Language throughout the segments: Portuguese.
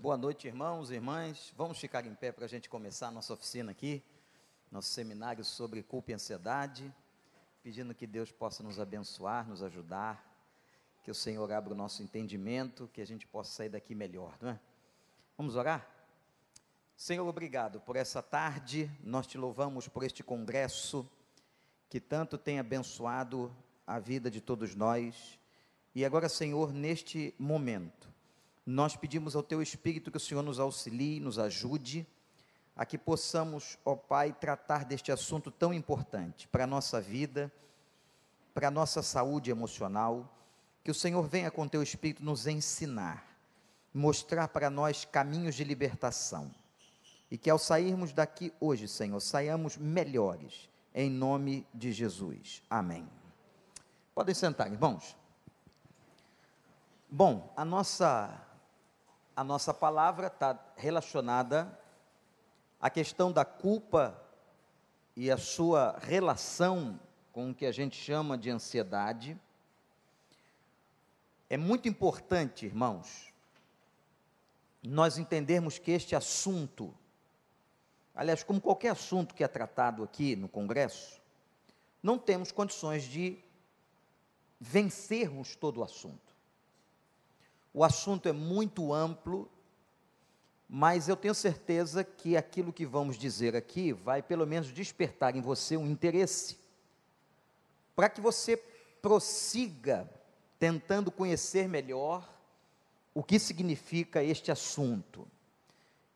Boa noite, irmãos e irmãs. Vamos ficar em pé para a gente começar a nossa oficina aqui, nosso seminário sobre culpa e ansiedade, pedindo que Deus possa nos abençoar, nos ajudar, que o Senhor abra o nosso entendimento, que a gente possa sair daqui melhor, não é? Vamos orar? Senhor, obrigado por essa tarde, nós te louvamos por este congresso que tanto tem abençoado a vida de todos nós. E agora, Senhor, neste momento, nós pedimos ao Teu Espírito que o Senhor nos auxilie, nos ajude, a que possamos, ó Pai, tratar deste assunto tão importante para a nossa vida, para a nossa saúde emocional. Que o Senhor venha com Teu Espírito nos ensinar, mostrar para nós caminhos de libertação. E que ao sairmos daqui hoje, Senhor, saiamos melhores, em nome de Jesus. Amém. Podem sentar, irmãos. Bom, a nossa a nossa palavra está relacionada à questão da culpa e a sua relação com o que a gente chama de ansiedade. É muito importante, irmãos, nós entendermos que este assunto, aliás, como qualquer assunto que é tratado aqui no Congresso, não temos condições de vencermos todo o assunto. O assunto é muito amplo, mas eu tenho certeza que aquilo que vamos dizer aqui vai pelo menos despertar em você um interesse, para que você prossiga tentando conhecer melhor o que significa este assunto.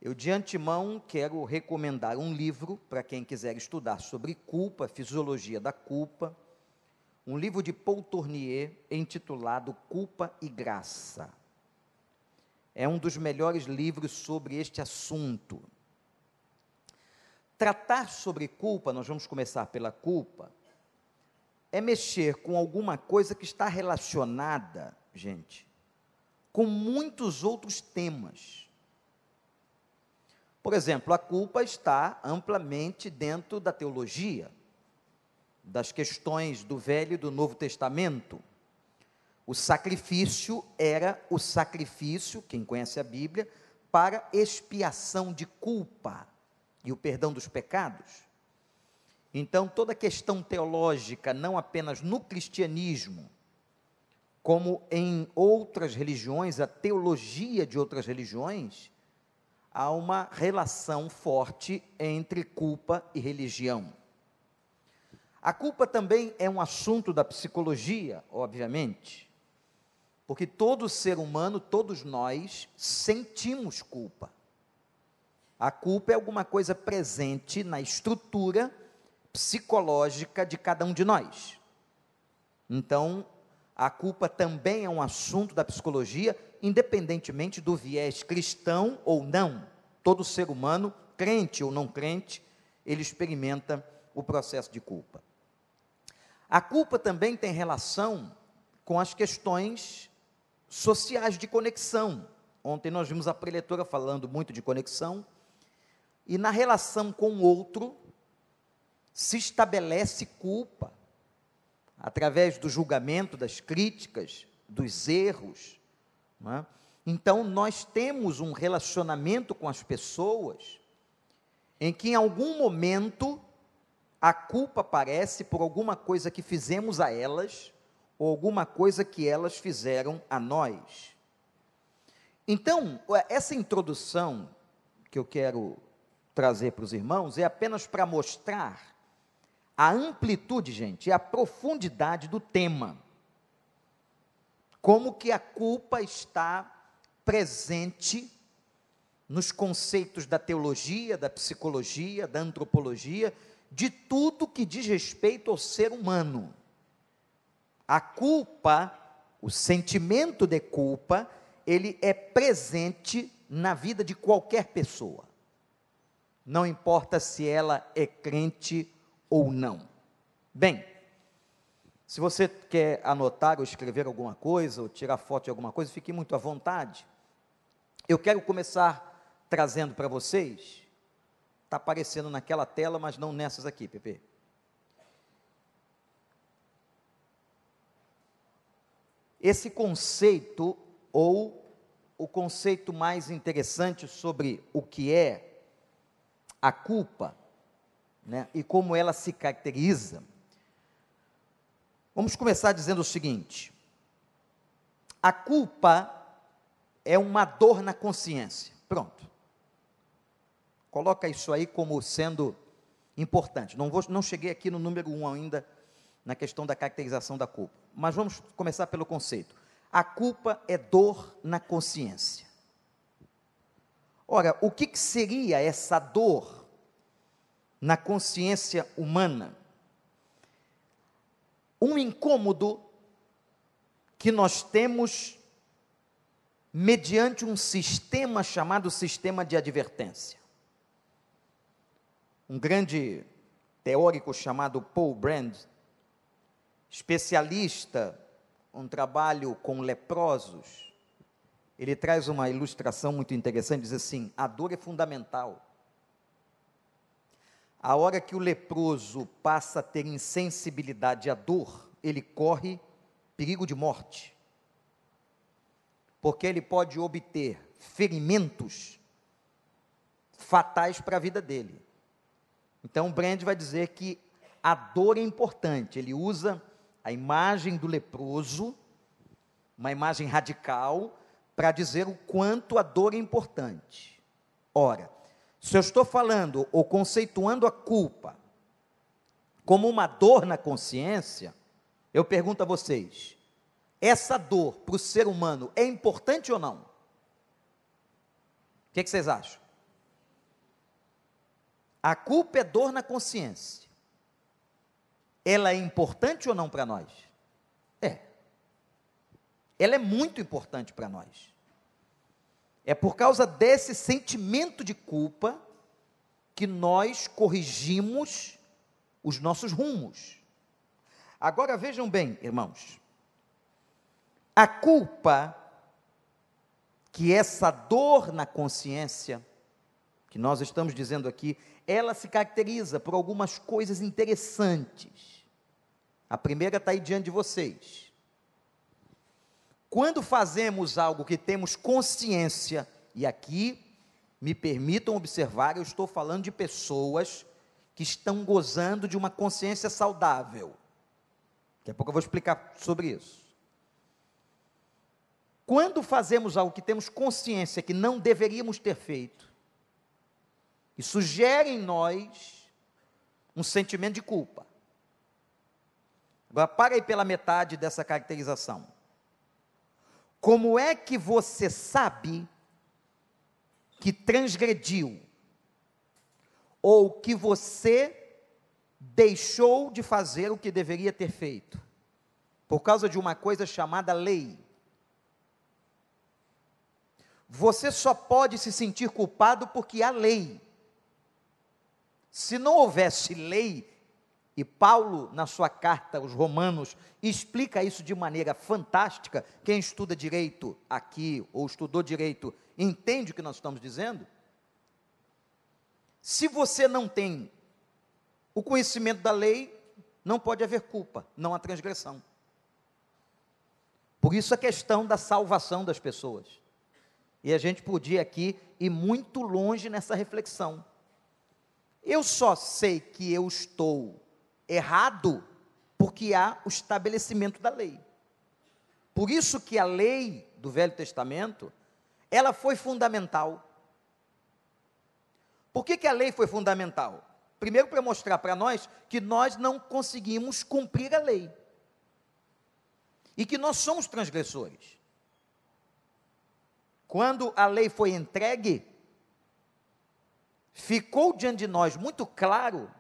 Eu de antemão quero recomendar um livro para quem quiser estudar sobre culpa, fisiologia da culpa, um livro de Paul Tournier intitulado Culpa e Graça. É um dos melhores livros sobre este assunto. Tratar sobre culpa, nós vamos começar pela culpa, é mexer com alguma coisa que está relacionada, gente, com muitos outros temas. Por exemplo, a culpa está amplamente dentro da teologia, das questões do Velho e do Novo Testamento. O sacrifício era o sacrifício, quem conhece a Bíblia, para expiação de culpa e o perdão dos pecados. Então, toda questão teológica, não apenas no cristianismo, como em outras religiões, a teologia de outras religiões, há uma relação forte entre culpa e religião. A culpa também é um assunto da psicologia, obviamente. Porque todo ser humano, todos nós, sentimos culpa. A culpa é alguma coisa presente na estrutura psicológica de cada um de nós. Então, a culpa também é um assunto da psicologia, independentemente do viés cristão ou não. Todo ser humano, crente ou não crente, ele experimenta o processo de culpa. A culpa também tem relação com as questões sociais de conexão. Ontem nós vimos a preletora falando muito de conexão, e na relação com o outro se estabelece culpa, através do julgamento, das críticas, dos erros. É? Então, nós temos um relacionamento com as pessoas em que, em algum momento, a culpa aparece por alguma coisa que fizemos a elas ou alguma coisa que elas fizeram a nós. Então, essa introdução que eu quero trazer para os irmãos é apenas para mostrar a amplitude, gente, e a profundidade do tema. Como que a culpa está presente nos conceitos da teologia, da psicologia, da antropologia, de tudo que diz respeito ao ser humano. A culpa, o sentimento de culpa, ele é presente na vida de qualquer pessoa. Não importa se ela é crente ou não. Bem, se você quer anotar ou escrever alguma coisa, ou tirar foto de alguma coisa, fique muito à vontade. Eu quero começar trazendo para vocês, está aparecendo naquela tela, mas não nessas aqui, Pepe. Esse conceito ou o conceito mais interessante sobre o que é a culpa, né, e como ela se caracteriza, vamos começar dizendo o seguinte: a culpa é uma dor na consciência. Pronto. Coloca isso aí como sendo importante. Não, vou, não cheguei aqui no número um ainda na questão da caracterização da culpa. Mas vamos começar pelo conceito. A culpa é dor na consciência. Ora, o que, que seria essa dor na consciência humana? Um incômodo que nós temos mediante um sistema chamado sistema de advertência. Um grande teórico chamado Paul Brand, especialista um trabalho com leprosos, ele traz uma ilustração muito interessante, diz assim: a dor é fundamental. A hora que o leproso passa a ter insensibilidade à dor, ele corre perigo de morte. Porque ele pode obter ferimentos fatais para a vida dele. Então, Brand vai dizer que a dor é importante. Ele usa a imagem do leproso, uma imagem radical, para dizer o quanto a dor é importante. Ora, se eu estou falando ou conceituando a culpa como uma dor na consciência, eu pergunto a vocês: essa dor para o ser humano é importante ou não? O que, que vocês acham? A culpa é dor na consciência ela é importante ou não para nós? É. Ela é muito importante para nós. É por causa desse sentimento de culpa que nós corrigimos os nossos rumos. Agora vejam bem, irmãos. A culpa, que essa dor na consciência, que nós estamos dizendo aqui, ela se caracteriza por algumas coisas interessantes. A primeira está aí diante de vocês. Quando fazemos algo que temos consciência, e aqui me permitam observar, eu estou falando de pessoas que estão gozando de uma consciência saudável. Daqui a pouco eu vou explicar sobre isso. Quando fazemos algo que temos consciência que não deveríamos ter feito, isso gera em nós um sentimento de culpa. Agora, para aí pela metade dessa caracterização. Como é que você sabe que transgrediu ou que você deixou de fazer o que deveria ter feito? Por causa de uma coisa chamada lei. Você só pode se sentir culpado porque há lei. Se não houvesse lei, e Paulo, na sua carta aos Romanos, explica isso de maneira fantástica. Quem estuda direito aqui, ou estudou direito, entende o que nós estamos dizendo? Se você não tem o conhecimento da lei, não pode haver culpa, não há transgressão. Por isso a questão da salvação das pessoas. E a gente podia aqui ir muito longe nessa reflexão. Eu só sei que eu estou errado porque há o estabelecimento da lei. Por isso que a lei do Velho Testamento, ela foi fundamental. Por que, que a lei foi fundamental? Primeiro, para mostrar para nós que nós não conseguimos cumprir a lei. E que nós somos transgressores. Quando a lei foi entregue, ficou diante de nós muito claro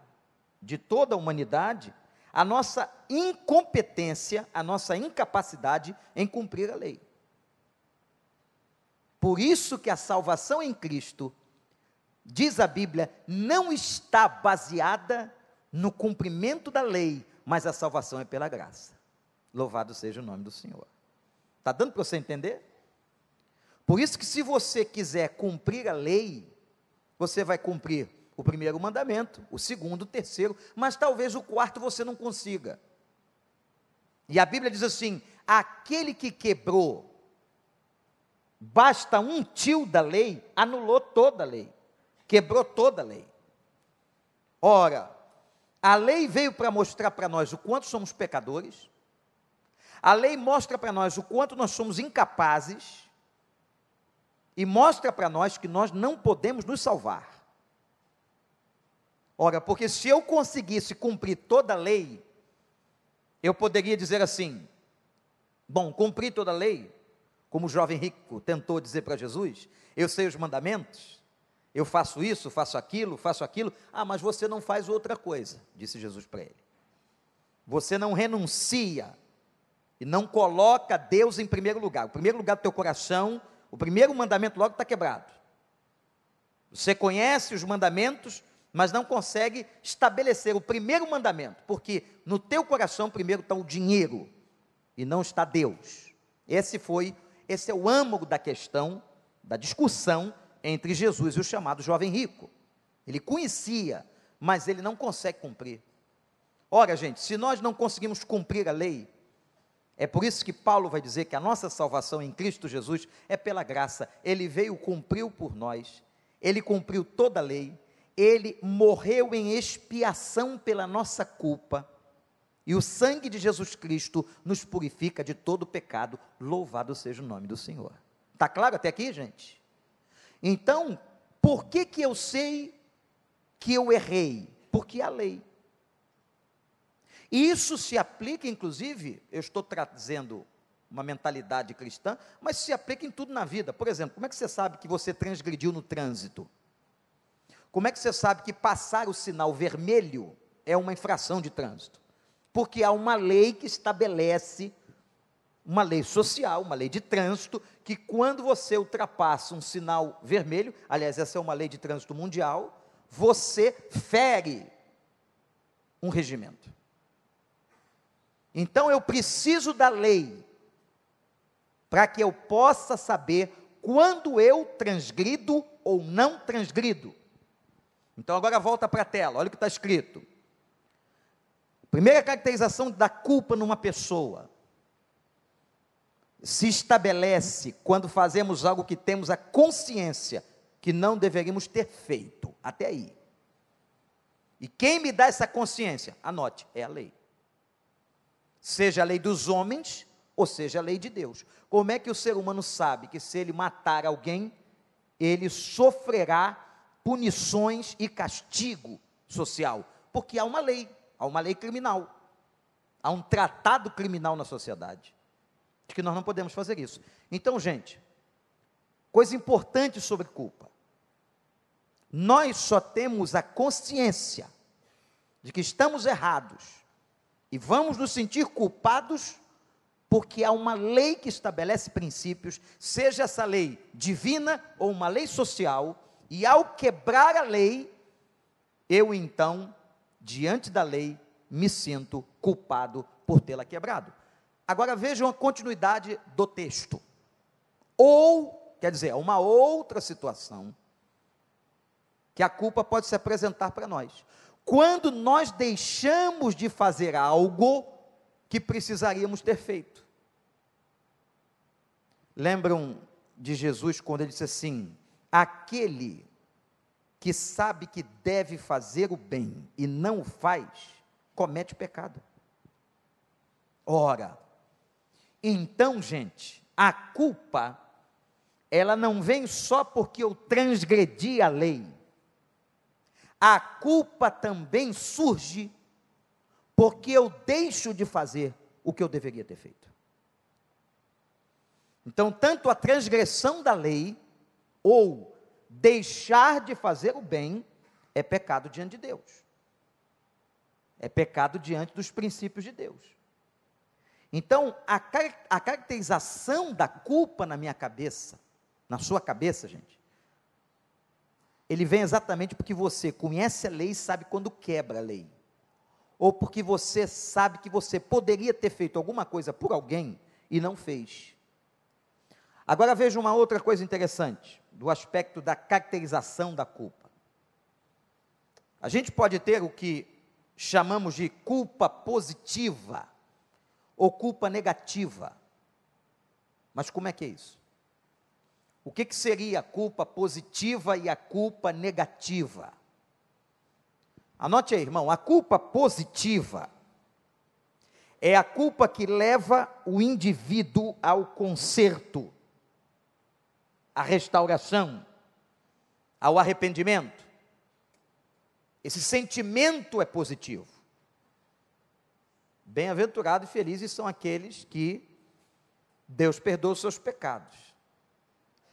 de toda a humanidade a nossa incompetência, a nossa incapacidade em cumprir a lei. Por isso que a salvação em Cristo, diz a Bíblia, não está baseada no cumprimento da lei, mas a salvação é pela graça. Louvado seja o nome do Senhor. Está dando para você entender? Por isso que se você quiser cumprir a lei, você vai cumprir o primeiro mandamento, o segundo, o terceiro, mas talvez o quarto você não consiga. E a Bíblia diz assim: aquele que quebrou basta um tio da lei, anulou toda a lei, quebrou toda a lei. Ora, a lei veio para mostrar para nós o quanto somos pecadores, a lei mostra para nós o quanto nós somos incapazes, e mostra para nós que nós não podemos nos salvar. Ora, porque se eu conseguisse cumprir toda a lei, eu poderia dizer assim: bom, cumpri toda a lei, como o jovem rico tentou dizer para Jesus, eu sei os mandamentos, eu faço isso, faço aquilo, faço aquilo. Ah, mas você não faz outra coisa, disse Jesus para ele. Você não renuncia e não coloca Deus em primeiro lugar. O primeiro lugar do teu coração, o primeiro mandamento logo está quebrado. Você conhece os mandamentos, mas não consegue estabelecer o primeiro mandamento, porque no teu coração primeiro está o dinheiro e não está Deus. Esse foi, esse é o âmago da questão, da discussão entre Jesus e o chamado jovem rico. Ele conhecia, mas ele não consegue cumprir. Ora, gente, se nós não conseguimos cumprir a lei, é por isso que Paulo vai dizer que a nossa salvação em Cristo Jesus é pela graça. Ele veio, cumpriu por nós, ele cumpriu toda a lei, ele morreu em expiação pela nossa culpa, e o sangue de Jesus Cristo nos purifica de todo pecado. Louvado seja o nome do Senhor. Está claro até aqui, gente? Então, por que que eu sei que eu errei? Porque a lei. Isso se aplica, inclusive, eu estou trazendo uma mentalidade cristã, mas se aplica em tudo na vida. Por exemplo, como é que você sabe que você transgrediu no trânsito? Como é que você sabe que passar o sinal vermelho é uma infração de trânsito? Porque há uma lei que estabelece, uma lei social, uma lei de trânsito, que quando você ultrapassa um sinal vermelho, aliás, essa é uma lei de trânsito mundial, você fere um regimento. Então eu preciso da lei para que eu possa saber quando eu transgrido ou não transgrido. Então agora volta para a tela, olha o que está escrito. Primeira caracterização da culpa numa pessoa se estabelece quando fazemos algo que temos a consciência que não deveríamos ter feito. Até aí. E quem me dá essa consciência? Anote, é a lei. Seja a lei dos homens, ou seja a lei de Deus. Como é que o ser humano sabe que se ele matar alguém, ele sofrerá punições e castigo social, porque há uma lei, há uma lei criminal, há um tratado criminal na sociedade, de que nós não podemos fazer isso. Então, gente, coisa importante sobre culpa. Nós só temos a consciência de que estamos errados e vamos nos sentir culpados porque há uma lei que estabelece princípios, seja essa lei divina ou uma lei social, e ao quebrar a lei, eu então, diante da lei, me sinto culpado por tê-la quebrado. Agora vejam a continuidade do texto. Ou, quer dizer, uma outra situação que a culpa pode se apresentar para nós. Quando nós deixamos de fazer algo que precisaríamos ter feito. Lembram de Jesus quando ele disse assim: Aquele que sabe que deve fazer o bem e não o faz, comete pecado. Ora, então, gente, a culpa, ela não vem só porque eu transgredi a lei. A culpa também surge porque eu deixo de fazer o que eu deveria ter feito. Então, tanto a transgressão da lei, ou deixar de fazer o bem, é pecado diante de Deus. É pecado diante dos princípios de Deus. Então, a, a caracterização da culpa na minha cabeça, na sua cabeça, gente, ele vem exatamente porque você conhece a lei e sabe quando quebra a lei. Ou porque você sabe que você poderia ter feito alguma coisa por alguém e não fez. Agora veja uma outra coisa interessante, do aspecto da caracterização da culpa. A gente pode ter o que chamamos de culpa positiva ou culpa negativa. Mas como é que é isso? O que, que seria a culpa positiva e a culpa negativa? Anote aí, irmão, a culpa positiva é a culpa que leva o indivíduo ao conserto, à restauração, ao arrependimento. Esse sentimento é positivo. Bem-aventurados e felizes são aqueles que Deus perdoa os seus pecados.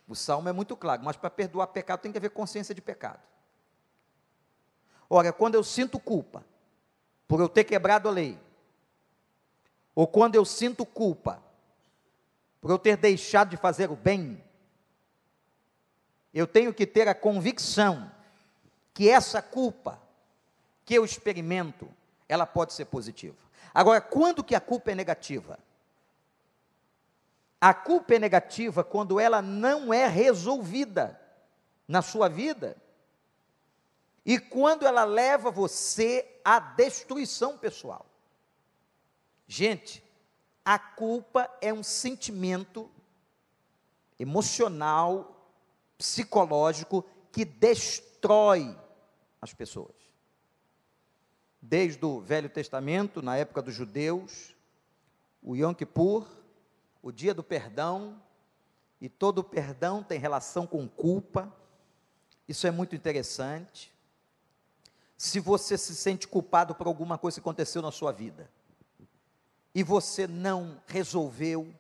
O salmo é muito claro, mas para perdoar pecado tem que haver consciência de pecado. Ora, quando eu sinto culpa por eu ter quebrado a lei, ou quando eu sinto culpa por eu ter deixado de fazer o bem, eu tenho que ter a convicção que essa culpa que eu experimento, ela pode ser positiva. Agora, quando que a culpa é negativa? A culpa é negativa quando ela não é resolvida na sua vida e quando ela leva você à destruição pessoal. Gente, a culpa é um sentimento emocional, psicológico que destrói as pessoas. Desde o Velho Testamento, na época dos judeus, o Yom Kippur, o dia do perdão, e todo perdão tem relação com culpa. Isso é muito interessante. Se você se sente culpado por alguma coisa que aconteceu na sua vida, e você não resolveu,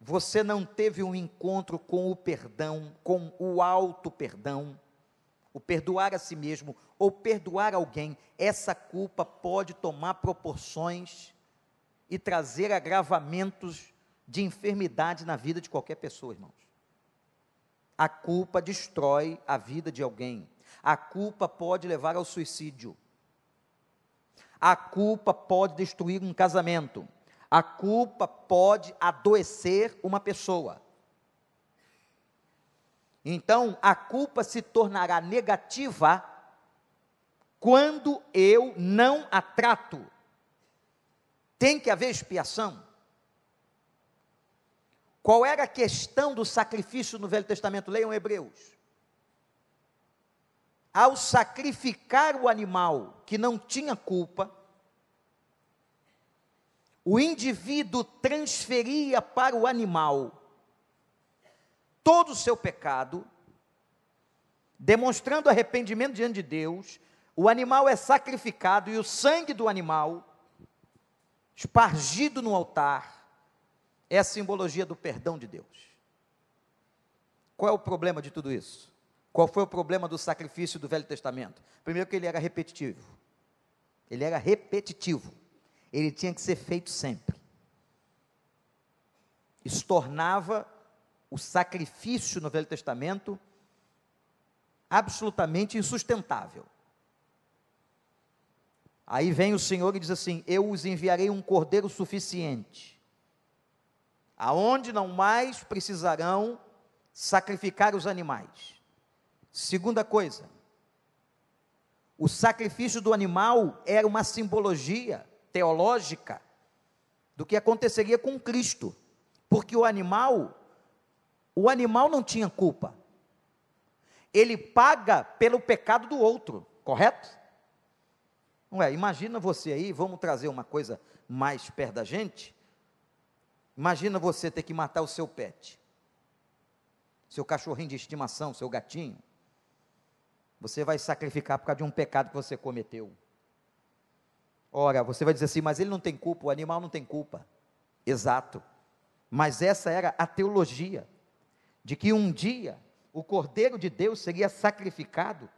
você não teve um encontro com o perdão, com o alto perdão, o perdoar a si mesmo ou perdoar alguém, essa culpa pode tomar proporções e trazer agravamentos de enfermidade na vida de qualquer pessoa, irmãos. A culpa destrói a vida de alguém. A culpa pode levar ao suicídio. A culpa pode destruir um casamento. A culpa pode adoecer uma pessoa. Então, a culpa se tornará negativa quando eu não a trato tem que haver expiação. Qual era a questão do sacrifício no Velho Testamento? Leiam Hebreus. Ao sacrificar o animal que não tinha culpa, o indivíduo transferia para o animal todo o seu pecado, demonstrando arrependimento diante de Deus. O animal é sacrificado e o sangue do animal espargido no altar, é a simbologia do perdão de Deus. Qual é o problema de tudo isso? Qual foi o problema do sacrifício do Velho Testamento? Primeiro, que ele era repetitivo. Ele era repetitivo. Ele tinha que ser feito sempre. Isso tornava o sacrifício no Velho Testamento absolutamente insustentável. Aí vem o Senhor e diz assim: Eu os enviarei um cordeiro suficiente, aonde não mais precisarão sacrificar os animais. Segunda coisa, o sacrifício do animal era uma simbologia teológica do que aconteceria com Cristo, porque o animal, o animal não tinha culpa. Ele paga pelo pecado do outro, correto? Não é? Imagina você aí, vamos trazer uma coisa mais perto da gente. Imagina você ter que matar o seu pet, seu cachorrinho de estimação, seu gatinho. Você vai sacrificar por causa de um pecado que você cometeu. Ora, você vai dizer assim, mas ele não tem culpa, o animal não tem culpa. Exato. Mas essa era a teologia de que um dia o Cordeiro de Deus seria sacrificado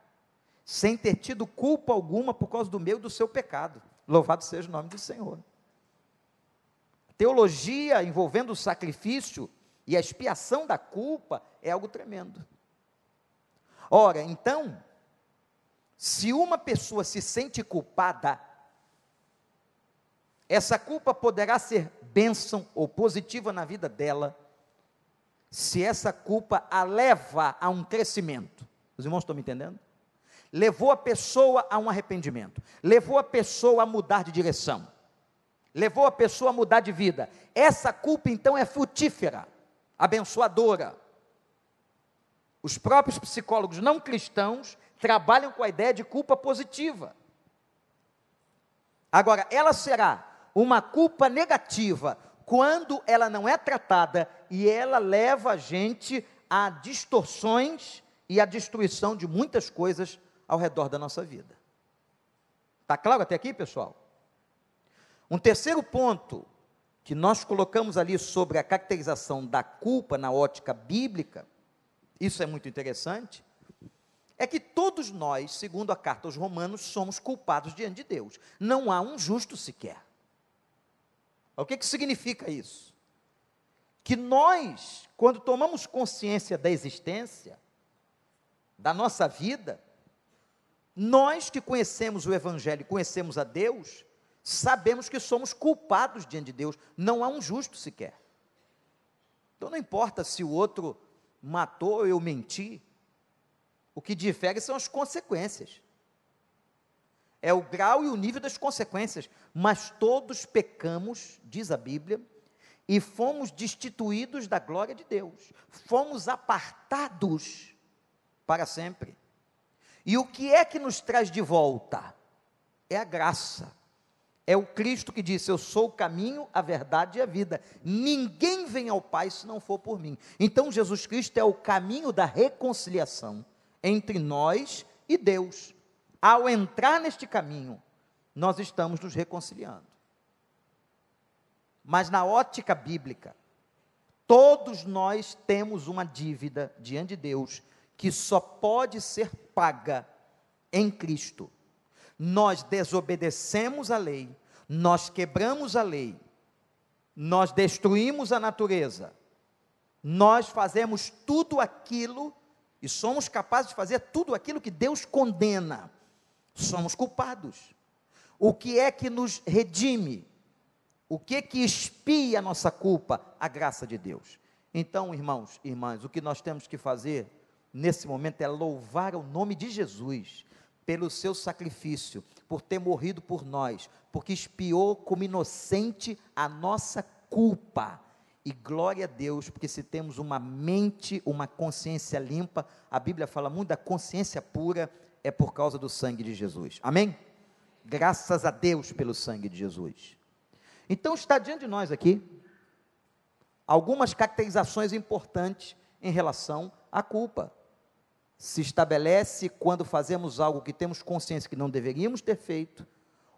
sem ter tido culpa alguma por causa do meu e do seu pecado. Louvado seja o nome do Senhor. Teologia envolvendo o sacrifício e a expiação da culpa é algo tremendo. Ora, então, se uma pessoa se sente culpada, essa culpa poderá ser bênção ou positiva na vida dela, se essa culpa a leva a um crescimento. Os irmãos estão me entendendo? Levou a pessoa a um arrependimento, levou a pessoa a mudar de direção, levou a pessoa a mudar de vida. Essa culpa então é frutífera, abençoadora. Os próprios psicólogos não cristãos trabalham com a ideia de culpa positiva. Agora, ela será uma culpa negativa quando ela não é tratada e ela leva a gente a distorções e a destruição de muitas coisas ao redor da nossa vida. Está claro até aqui, pessoal? Um terceiro ponto que nós colocamos ali sobre a caracterização da culpa na ótica bíblica, isso é muito interessante, é que todos nós, segundo a carta aos Romanos, somos culpados diante de Deus. Não há um justo sequer. O que, que significa isso? Que nós, quando tomamos consciência da existência, da nossa vida, nós que conhecemos o Evangelho, conhecemos a Deus, sabemos que somos culpados diante de Deus, não há um justo sequer. Então não importa se o outro matou ou eu menti, o que difere são as consequências. É o grau e o nível das consequências, mas todos pecamos, diz a Bíblia, e fomos destituídos da glória de Deus, fomos apartados para sempre. E o que é que nos traz de volta? É a graça. É o Cristo que disse: Eu sou o caminho, a verdade e a vida. Ninguém vem ao Pai se não for por mim. Então, Jesus Cristo é o caminho da reconciliação entre nós e Deus. Ao entrar neste caminho, nós estamos nos reconciliando. Mas na ótica bíblica, todos nós temos uma dívida diante de Deus que só pode ser paga em Cristo. Nós desobedecemos a lei, nós quebramos a lei, nós destruímos a natureza, nós fazemos tudo aquilo e somos capazes de fazer tudo aquilo que Deus condena. Somos culpados. O que é que nos redime? O que é que expia a nossa culpa? A graça de Deus. Então, irmãos, irmãs, o que nós temos que fazer nesse momento é louvar o nome de Jesus pelo seu sacrifício, por ter morrido por nós, porque expiou como inocente a nossa culpa. E glória a Deus, porque se temos uma mente, uma consciência limpa, a Bíblia fala muito da consciência pura, é por causa do sangue de Jesus. Amém? Graças a Deus pelo sangue de Jesus. Então está diante de nós aqui algumas caracterizações importantes em relação à culpa se estabelece quando fazemos algo que temos consciência que não deveríamos ter feito,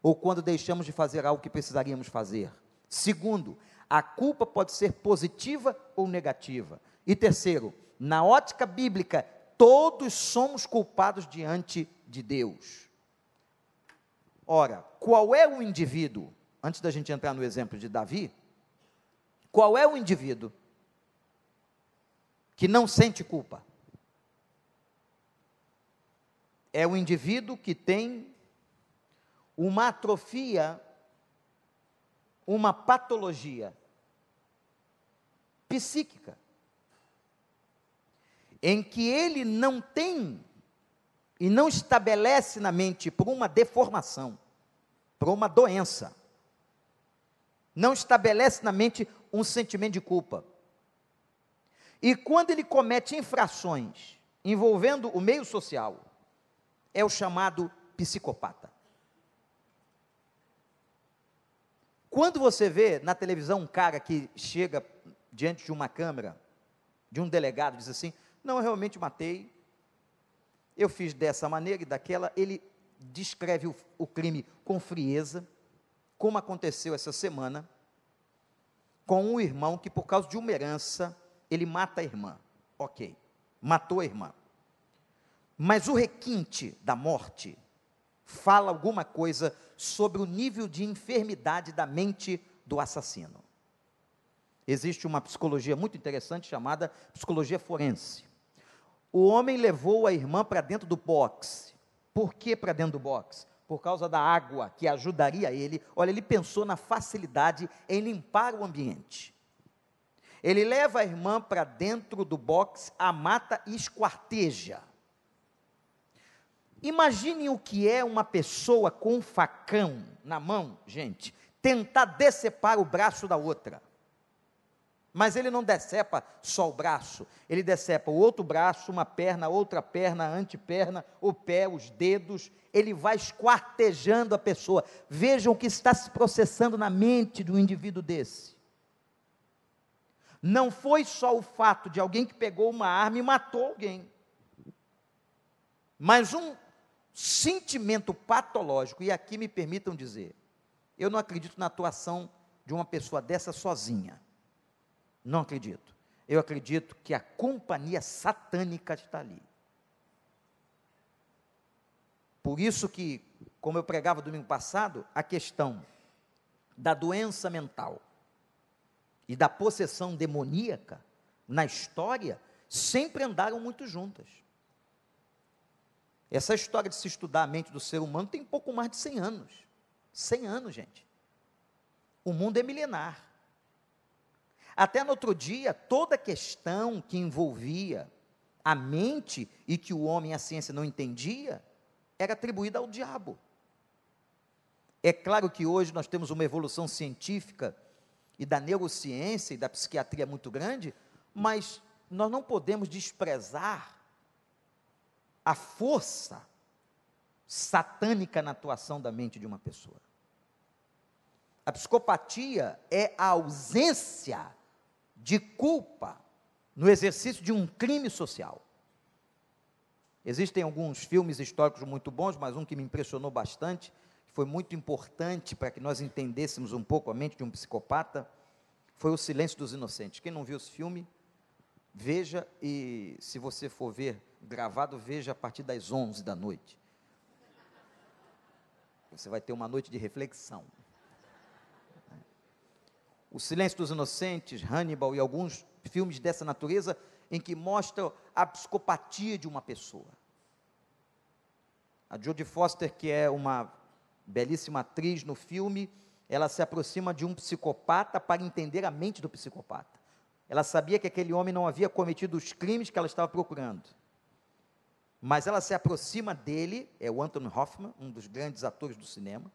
ou quando deixamos de fazer algo que precisaríamos fazer. Segundo, a culpa pode ser positiva ou negativa. E terceiro, na ótica bíblica, todos somos culpados diante de Deus. Ora, qual é o indivíduo, antes da gente entrar no exemplo de Davi, qual é o indivíduo que não sente culpa? É o indivíduo que tem uma atrofia, uma patologia psíquica, em que ele não tem e não estabelece na mente por uma deformação, por uma doença, não estabelece na mente um sentimento de culpa. E quando ele comete infrações envolvendo o meio social, é o chamado psicopata. Quando você vê na televisão um cara que chega diante de uma câmera, de um delegado, diz assim: Não, eu realmente matei, eu fiz dessa maneira e daquela, ele descreve o, o crime com frieza, como aconteceu essa semana, com um irmão que, por causa de uma herança, ele mata a irmã. Ok, matou a irmã. Mas o requinte da morte fala alguma coisa sobre o nível de enfermidade da mente do assassino. Existe uma psicologia muito interessante chamada psicologia forense. O homem levou a irmã para dentro do box. Por que para dentro do box? Por causa da água que ajudaria ele. Olha, ele pensou na facilidade em limpar o ambiente. Ele leva a irmã para dentro do box, a mata e esquarteja. Imaginem o que é uma pessoa com um facão na mão, gente, tentar decepar o braço da outra. Mas ele não decepa só o braço, ele decepa o outro braço, uma perna, outra perna, anteperna, o pé, os dedos, ele vai esquartejando a pessoa. Vejam o que está se processando na mente de um indivíduo desse. Não foi só o fato de alguém que pegou uma arma e matou alguém, mas um sentimento patológico, e aqui me permitam dizer, eu não acredito na atuação de uma pessoa dessa sozinha. Não acredito. Eu acredito que a companhia satânica está ali. Por isso que, como eu pregava domingo passado, a questão da doença mental e da possessão demoníaca na história sempre andaram muito juntas. Essa história de se estudar a mente do ser humano tem pouco mais de 100 anos. 100 anos, gente. O mundo é milenar. Até no outro dia, toda questão que envolvia a mente e que o homem a ciência não entendia, era atribuída ao diabo. É claro que hoje nós temos uma evolução científica e da neurociência e da psiquiatria muito grande, mas nós não podemos desprezar a força satânica na atuação da mente de uma pessoa. A psicopatia é a ausência de culpa no exercício de um crime social. Existem alguns filmes históricos muito bons, mas um que me impressionou bastante, que foi muito importante para que nós entendêssemos um pouco a mente de um psicopata, foi O Silêncio dos Inocentes. Quem não viu esse filme, veja e se você for ver gravado, veja a partir das 11 da noite. Você vai ter uma noite de reflexão. O Silêncio dos Inocentes, Hannibal e alguns filmes dessa natureza em que mostram a psicopatia de uma pessoa. A Jodie Foster, que é uma belíssima atriz no filme, ela se aproxima de um psicopata para entender a mente do psicopata. Ela sabia que aquele homem não havia cometido os crimes que ela estava procurando. Mas ela se aproxima dele, é o Anthony Hoffman, um dos grandes atores do cinema,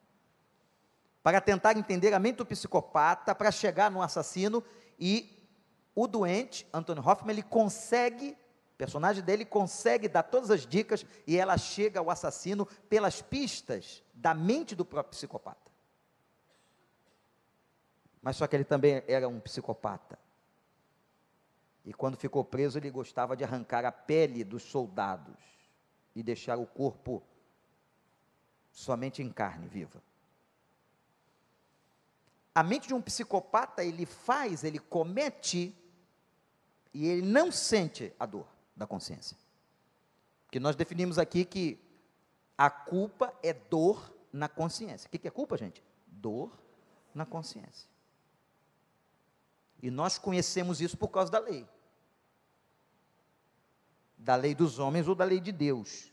para tentar entender a mente do psicopata, para chegar no assassino e o doente, Anthony Hoffman, ele consegue, o personagem dele consegue dar todas as dicas e ela chega ao assassino pelas pistas da mente do próprio psicopata. Mas só que ele também era um psicopata. E quando ficou preso, ele gostava de arrancar a pele dos soldados e deixar o corpo somente em carne viva. A mente de um psicopata, ele faz, ele comete, e ele não sente a dor da consciência. Porque nós definimos aqui que a culpa é dor na consciência. O que é culpa, gente? Dor na consciência. E nós conhecemos isso por causa da lei. Da lei dos homens ou da lei de Deus.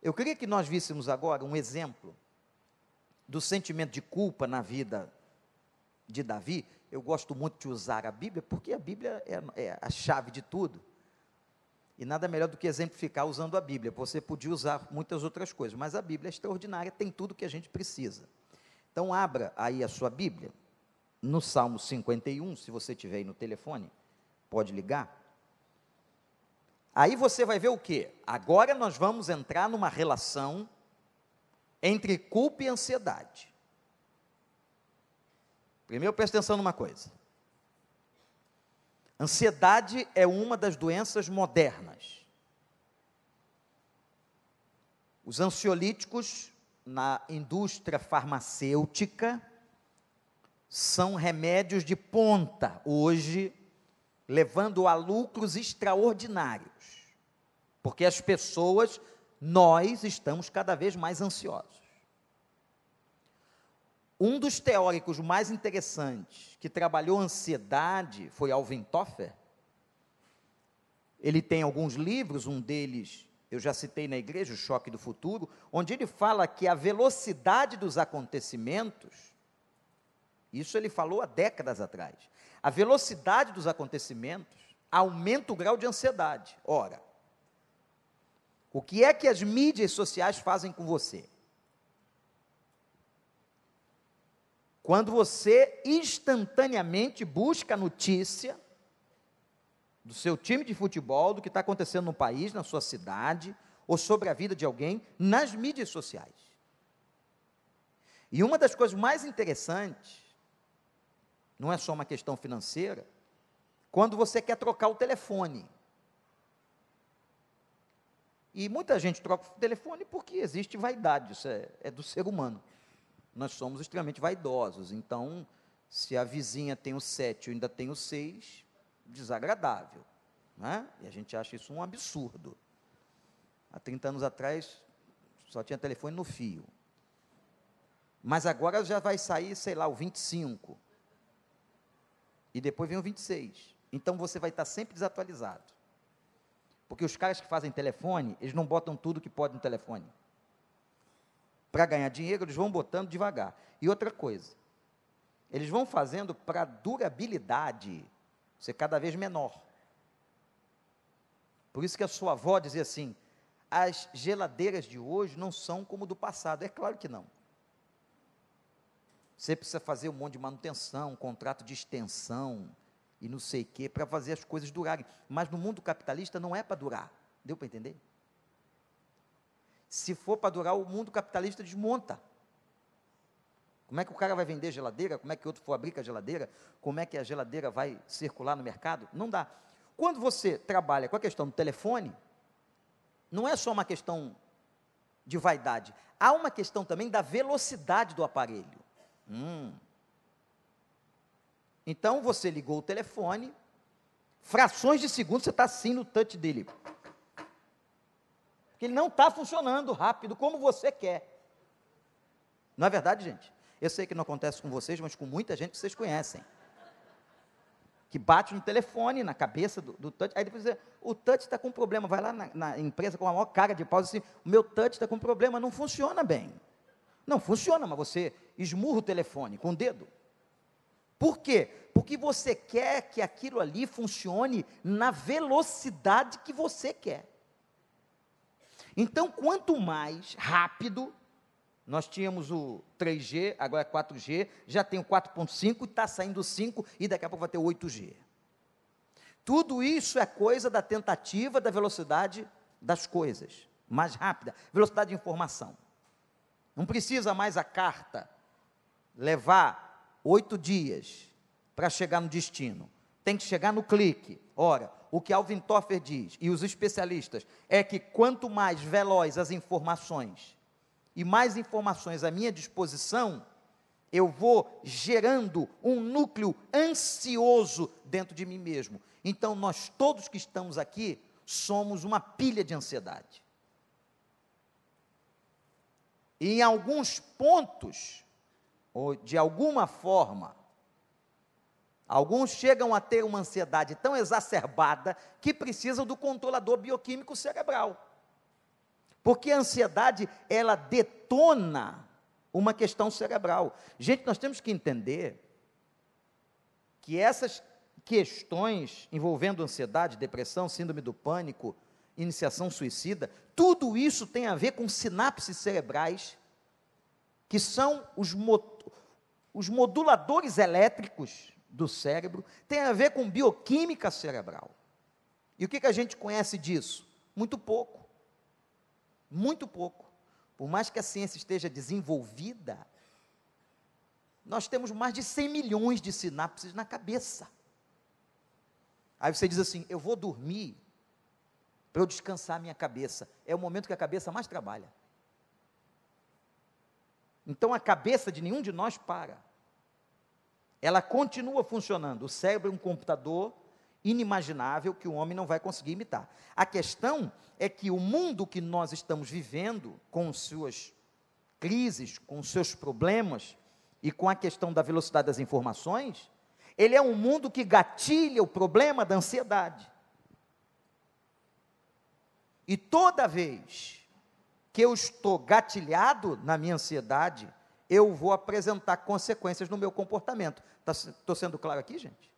Eu queria que nós víssemos agora um exemplo do sentimento de culpa na vida de Davi, eu gosto muito de usar a Bíblia, porque a Bíblia é, é, a chave de tudo. E nada melhor do que exemplificar usando a Bíblia. Você podia usar muitas outras coisas, mas a Bíblia é extraordinária, tem tudo que a gente precisa. Então, abra aí a sua Bíblia, no Salmo 51, se você tiver aí no telefone, pode ligar. Aí você vai ver o que? Agora nós vamos entrar numa relação entre culpa e ansiedade. Primeiro, preste atenção numa coisa. Ansiedade é uma das doenças modernas. Os ansiolíticos na indústria farmacêutica são remédios de ponta hoje, levando a lucros extraordinários. Porque as pessoas nós estamos cada vez mais ansiosos. Um dos teóricos mais interessantes que trabalhou ansiedade foi Alvin Toffler. Ele tem alguns livros, um deles eu já citei na igreja, O Choque do Futuro, onde ele fala que a velocidade dos acontecimentos, isso ele falou há décadas atrás, a velocidade dos acontecimentos aumenta o grau de ansiedade. Ora, o que é que as mídias sociais fazem com você? Quando você instantaneamente busca notícia do seu time de futebol, do que está acontecendo no país, na sua cidade, ou sobre a vida de alguém, nas mídias sociais. E uma das coisas mais interessantes, não é só uma questão financeira, quando você quer trocar o telefone. E muita gente troca o telefone porque existe vaidade, isso é, é do ser humano nós somos extremamente vaidosos. Então, se a vizinha tem o 7 e ainda tem o 6, desagradável. Né? E a gente acha isso um absurdo. Há 30 anos atrás, só tinha telefone no fio. Mas agora já vai sair, sei lá, o 25. E depois vem o 26. Então você vai estar sempre desatualizado. Porque os caras que fazem telefone, eles não botam tudo que pode no telefone para ganhar dinheiro, eles vão botando devagar. E outra coisa, eles vão fazendo para a durabilidade ser cada vez menor. Por isso que a sua avó dizia assim: as geladeiras de hoje não são como do passado. É claro que não. Você precisa fazer um monte de manutenção, um contrato de extensão e não sei o quê, para fazer as coisas durarem. Mas no mundo capitalista não é para durar. Deu para entender? Se for para durar, o mundo capitalista desmonta. Como é que o cara vai vender geladeira? Como é que outro fabrica geladeira? Como é que a geladeira vai circular no mercado? Não dá. Quando você trabalha com a questão do telefone, não é só uma questão de vaidade, há uma questão também da velocidade do aparelho. Hum. Então você ligou o telefone, frações de segundo você está assim no touch dele que ele não está funcionando rápido como você quer. Não é verdade, gente? Eu sei que não acontece com vocês, mas com muita gente que vocês conhecem. Que bate no telefone, na cabeça do, do touch. Aí depois diz, o touch está com problema. Vai lá na, na, empresa com a maior cara de pausa assim, o meu touch está com problema, não funciona bem. Não funciona, mas você esmurra o telefone com o dedo. Por quê? Porque você quer que aquilo ali funcione na velocidade que você quer. Então, quanto mais rápido, nós tínhamos o 3G, agora é 4G, já tem o 4.5, está saindo o 5 e daqui a pouco vai ter o 8G. Tudo isso é coisa da tentativa da velocidade das coisas, mais rápida, velocidade de informação. Não precisa mais a carta levar oito dias para chegar no destino. Tem que chegar no clique. Ora, o que Alvin Toffer diz, e os especialistas, é que quanto mais veloz as informações e mais informações à minha disposição, eu vou gerando um núcleo ansioso dentro de mim mesmo. Então, nós todos que estamos aqui somos uma pilha de ansiedade. E em alguns pontos, ou de alguma forma, Alguns chegam a ter uma ansiedade tão exacerbada que precisam do controlador bioquímico cerebral. Porque a ansiedade, ela detona uma questão cerebral. Gente, nós temos que entender que essas questões envolvendo ansiedade, depressão, síndrome do pânico, iniciação suicida, tudo isso tem a ver com sinapses cerebrais, que são os, os moduladores elétricos do cérebro, tem a ver com bioquímica cerebral. E o que, que a gente conhece disso? Muito pouco. Muito pouco. Por mais que a ciência esteja desenvolvida, nós temos mais de 100 milhões de sinapses na cabeça. Aí você diz assim: eu vou dormir para eu descansar a minha cabeça. É o momento que a cabeça mais trabalha. Então a cabeça de nenhum de nós para ela continua funcionando. O cérebro é um computador inimaginável que o homem não vai conseguir imitar. A questão é que o mundo que nós estamos vivendo, com suas crises, com seus problemas e com a questão da velocidade das informações, ele é um mundo que gatilha o problema da ansiedade. E toda vez que eu estou gatilhado na minha ansiedade, eu vou apresentar consequências no meu comportamento. Estou tá, sendo claro aqui, gente?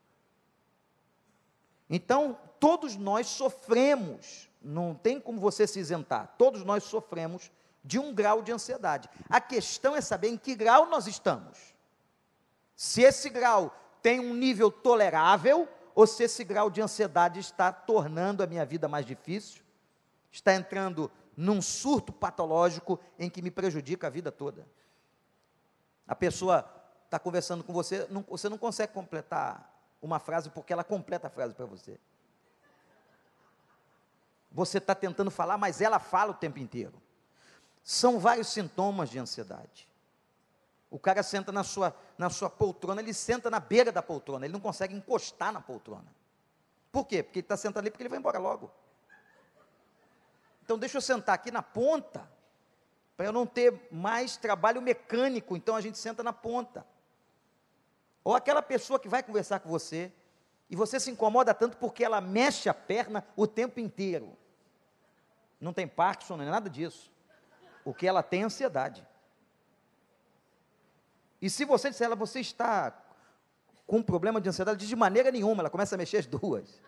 Então, todos nós sofremos, não tem como você se isentar, todos nós sofremos de um grau de ansiedade. A questão é saber em que grau nós estamos. Se esse grau tem um nível tolerável ou se esse grau de ansiedade está tornando a minha vida mais difícil, está entrando num surto patológico em que me prejudica a vida toda. A pessoa está conversando com você, não, você não consegue completar uma frase porque ela completa a frase para você. Você está tentando falar, mas ela fala o tempo inteiro. São vários sintomas de ansiedade. O cara senta na sua, na sua poltrona, ele senta na beira da poltrona, ele não consegue encostar na poltrona. Por quê? Porque ele está sentado ali porque ele vai embora logo. Então deixa eu sentar aqui na ponta, para eu não ter mais trabalho mecânico, então a gente senta na ponta. Ou aquela pessoa que vai conversar com você, e você se incomoda tanto porque ela mexe a perna o tempo inteiro. Não tem Parkinson, não é nada disso. O que ela tem é ansiedade. E se você disser ela, você está com um problema de ansiedade, de maneira nenhuma, ela começa a mexer as duas.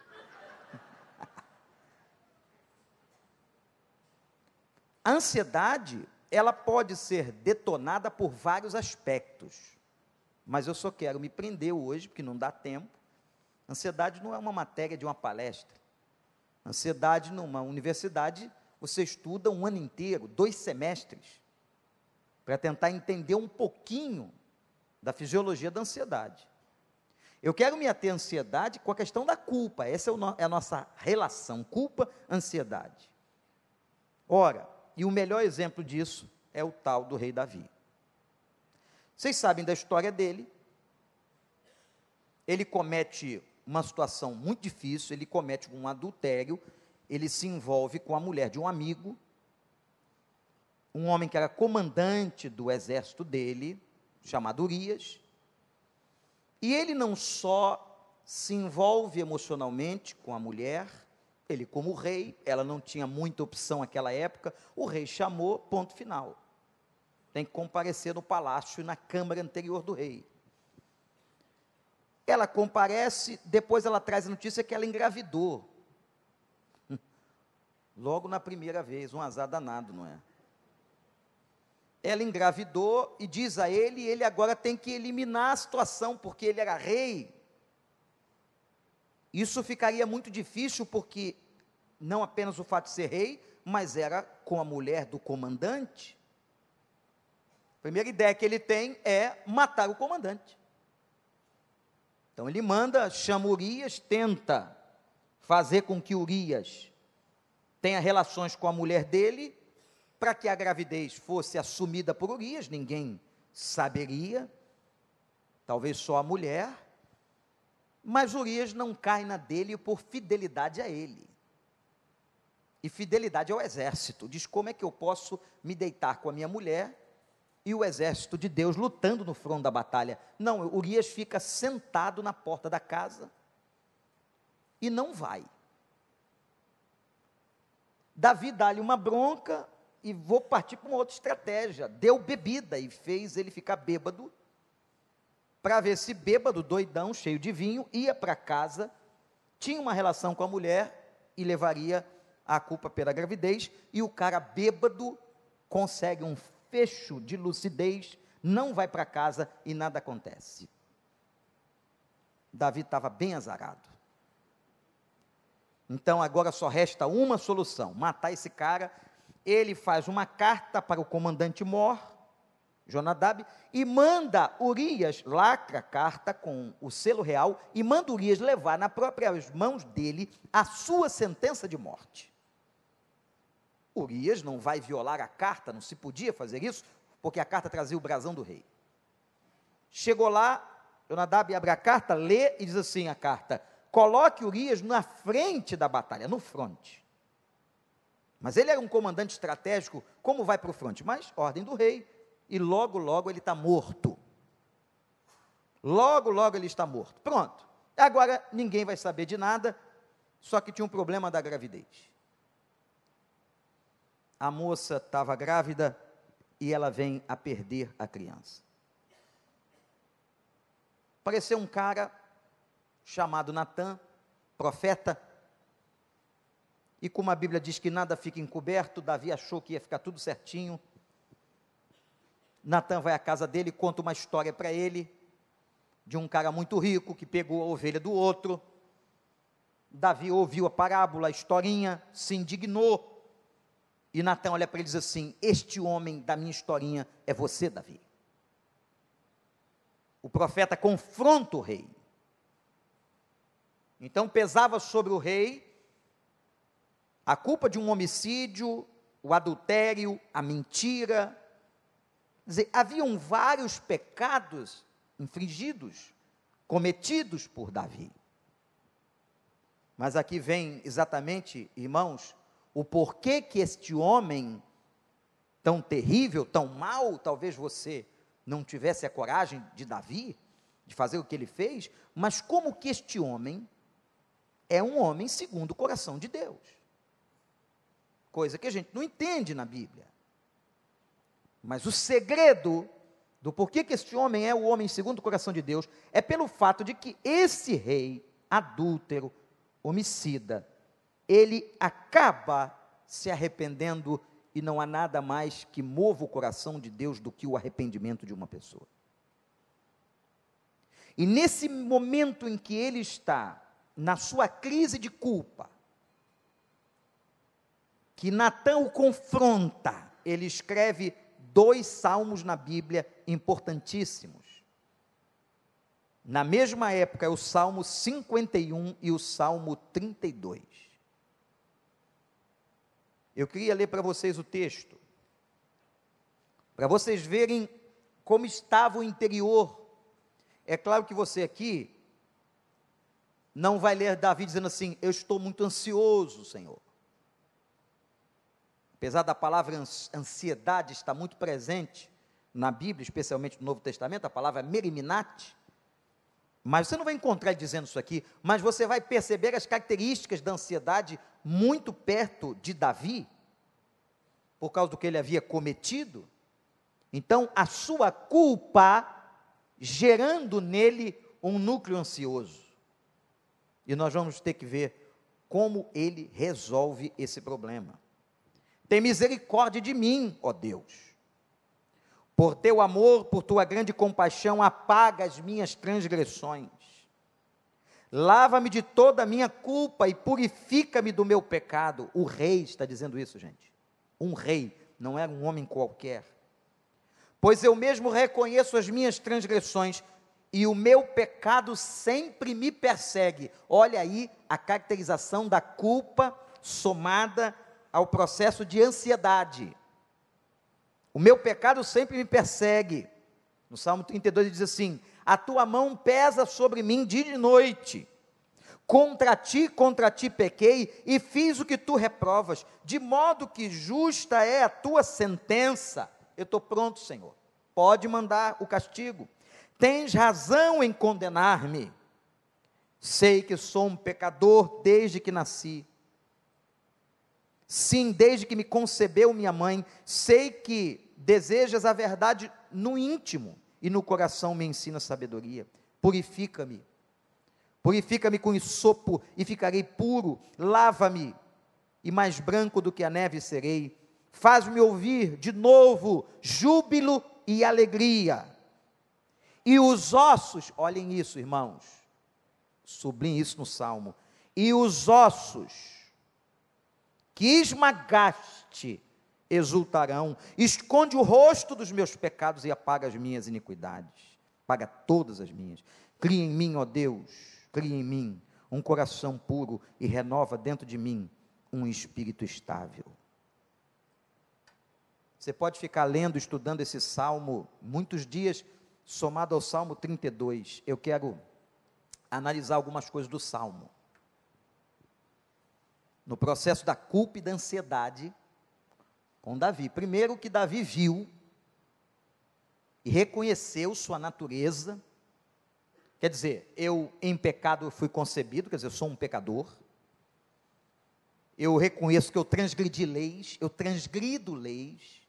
A ansiedade, ela pode ser detonada por vários aspectos. Mas eu só quero me prender hoje, porque não dá tempo. Ansiedade não é uma matéria de uma palestra. Ansiedade numa universidade, você estuda um ano inteiro, dois semestres, para tentar entender um pouquinho da fisiologia da ansiedade. Eu quero me ater à ansiedade com a questão da culpa. Essa é, a nossa relação, culpa-ansiedade. Ora, e o melhor exemplo disso é o tal do rei Davi. Vocês sabem da história dele. Ele comete uma situação muito difícil, ele comete um adultério, ele se envolve com a mulher de um amigo, um homem que era comandante do exército dele, chamado Urias, e ele não só se envolve emocionalmente com a mulher, ele como rei, ela não tinha muita opção naquela época, o rei chamou, ponto final tem que comparecer no palácio e na câmara anterior do rei. Ela comparece, depois ela traz a notícia que ela engravidou. Logo na primeira vez, um azar danado, não é? Ela engravidou e diz a ele, ele agora tem que eliminar a situação, porque ele era rei. Isso ficaria muito difícil, porque não apenas o fato de ser rei, mas era com a mulher do comandante primeira ideia que ele tem é matar o comandante. Então ele manda, chama Urias, tenta fazer com que Urias tenha relações com a mulher dele, para que a gravidez fosse assumida por Urias, ninguém saberia, talvez só a mulher, mas Urias não cai na dele por fidelidade a ele. E fidelidade ao exército. Diz: como é que eu posso me deitar com a minha mulher e o exército de Deus lutando no front da batalha. Não, Urias fica sentado na porta da casa e não vai. Davi dá-lhe uma bronca e vou partir para uma outra estratégia. Deu bebida e fez ele ficar bêbado, para ver se bêbado, doidão, cheio de vinho, ia para casa, tinha uma relação com a mulher e levaria a culpa pela gravidez, e o cara bêbado consegue um fecho de lucidez, não vai para casa e nada acontece. Davi estava bem azarado. Então agora só resta uma solução: matar esse cara. Ele faz uma carta para o comandante Mor, Jonadab, e manda Urias, lacra a carta com o selo real, e manda Urias levar nas próprias mãos dele a sua sentença de morte. Urias não vai violar a carta, não se podia fazer isso, porque a carta trazia o brasão do rei. Chegou lá, Jonadab abre a carta, lê e diz assim a carta: coloque Urias na frente da batalha, no fronte. Mas ele era um comandante estratégico, como vai para o fronte? Mas ordem do rei, e logo, logo ele está morto. Logo, logo ele está morto. Pronto. Agora ninguém vai saber de nada, só que tinha um problema da gravidez a moça estava grávida e ela vem a perder a criança. Apareceu um cara chamado Natan, profeta, e como a Bíblia diz que nada fica encoberto, Davi achou que ia ficar tudo certinho. Natan vai à casa dele, conta uma história para ele, de um cara muito rico que pegou a ovelha do outro. Davi ouviu a parábola, a historinha, se indignou. E Natan olha para ele e diz assim: Este homem da minha historinha é você, Davi. O profeta confronta o rei. Então pesava sobre o rei a culpa de um homicídio, o adultério, a mentira. Dizer, haviam vários pecados infringidos, cometidos por Davi. Mas aqui vem exatamente, irmãos, o porquê que este homem tão terrível, tão mau, talvez você não tivesse a coragem de Davi, de fazer o que ele fez, mas como que este homem é um homem segundo o coração de Deus. Coisa que a gente não entende na Bíblia. Mas o segredo do porquê que este homem é o homem segundo o coração de Deus é pelo fato de que esse rei adúltero, homicida, ele acaba se arrependendo e não há nada mais que mova o coração de Deus do que o arrependimento de uma pessoa. E nesse momento em que ele está na sua crise de culpa, que Natan o confronta, ele escreve dois salmos na Bíblia importantíssimos. Na mesma época, é o Salmo 51 e o Salmo 32. Eu queria ler para vocês o texto, para vocês verem como estava o interior. É claro que você aqui não vai ler Davi dizendo assim: Eu estou muito ansioso, Senhor. Apesar da palavra ansiedade estar muito presente na Bíblia, especialmente no Novo Testamento, a palavra meriminate. Mas você não vai encontrar ele dizendo isso aqui, mas você vai perceber as características da ansiedade muito perto de Davi, por causa do que ele havia cometido. Então, a sua culpa gerando nele um núcleo ansioso. E nós vamos ter que ver como ele resolve esse problema. Tem misericórdia de mim, ó Deus. Por teu amor, por tua grande compaixão, apaga as minhas transgressões. Lava-me de toda a minha culpa e purifica-me do meu pecado. O rei está dizendo isso, gente. Um rei, não era um homem qualquer. Pois eu mesmo reconheço as minhas transgressões e o meu pecado sempre me persegue. Olha aí a caracterização da culpa somada ao processo de ansiedade. O meu pecado sempre me persegue. No Salmo 32 ele diz assim: A tua mão pesa sobre mim dia e noite. Contra ti, contra ti pequei e fiz o que tu reprovas, de modo que justa é a tua sentença. Eu estou pronto, Senhor. Pode mandar o castigo. Tens razão em condenar-me. Sei que sou um pecador desde que nasci. Sim, desde que me concebeu minha mãe, sei que desejas a verdade no íntimo e no coração me ensina sabedoria. Purifica-me. Purifica-me com sopo e ficarei puro. Lava-me e mais branco do que a neve serei. Faz-me ouvir de novo júbilo e alegria e os ossos, olhem isso, irmãos, sublinhe isso no salmo. E os ossos que esmagaste exultarão. Esconde o rosto dos meus pecados e apaga as minhas iniquidades. Paga todas as minhas. Cria em mim, ó Deus, cria em mim um coração puro e renova dentro de mim um espírito estável. Você pode ficar lendo, estudando esse salmo muitos dias somado ao Salmo 32, eu quero analisar algumas coisas do Salmo. No processo da culpa e da ansiedade com Davi. Primeiro que Davi viu e reconheceu sua natureza. Quer dizer, eu em pecado fui concebido, quer dizer, eu sou um pecador. Eu reconheço que eu transgredi leis, eu transgrido leis.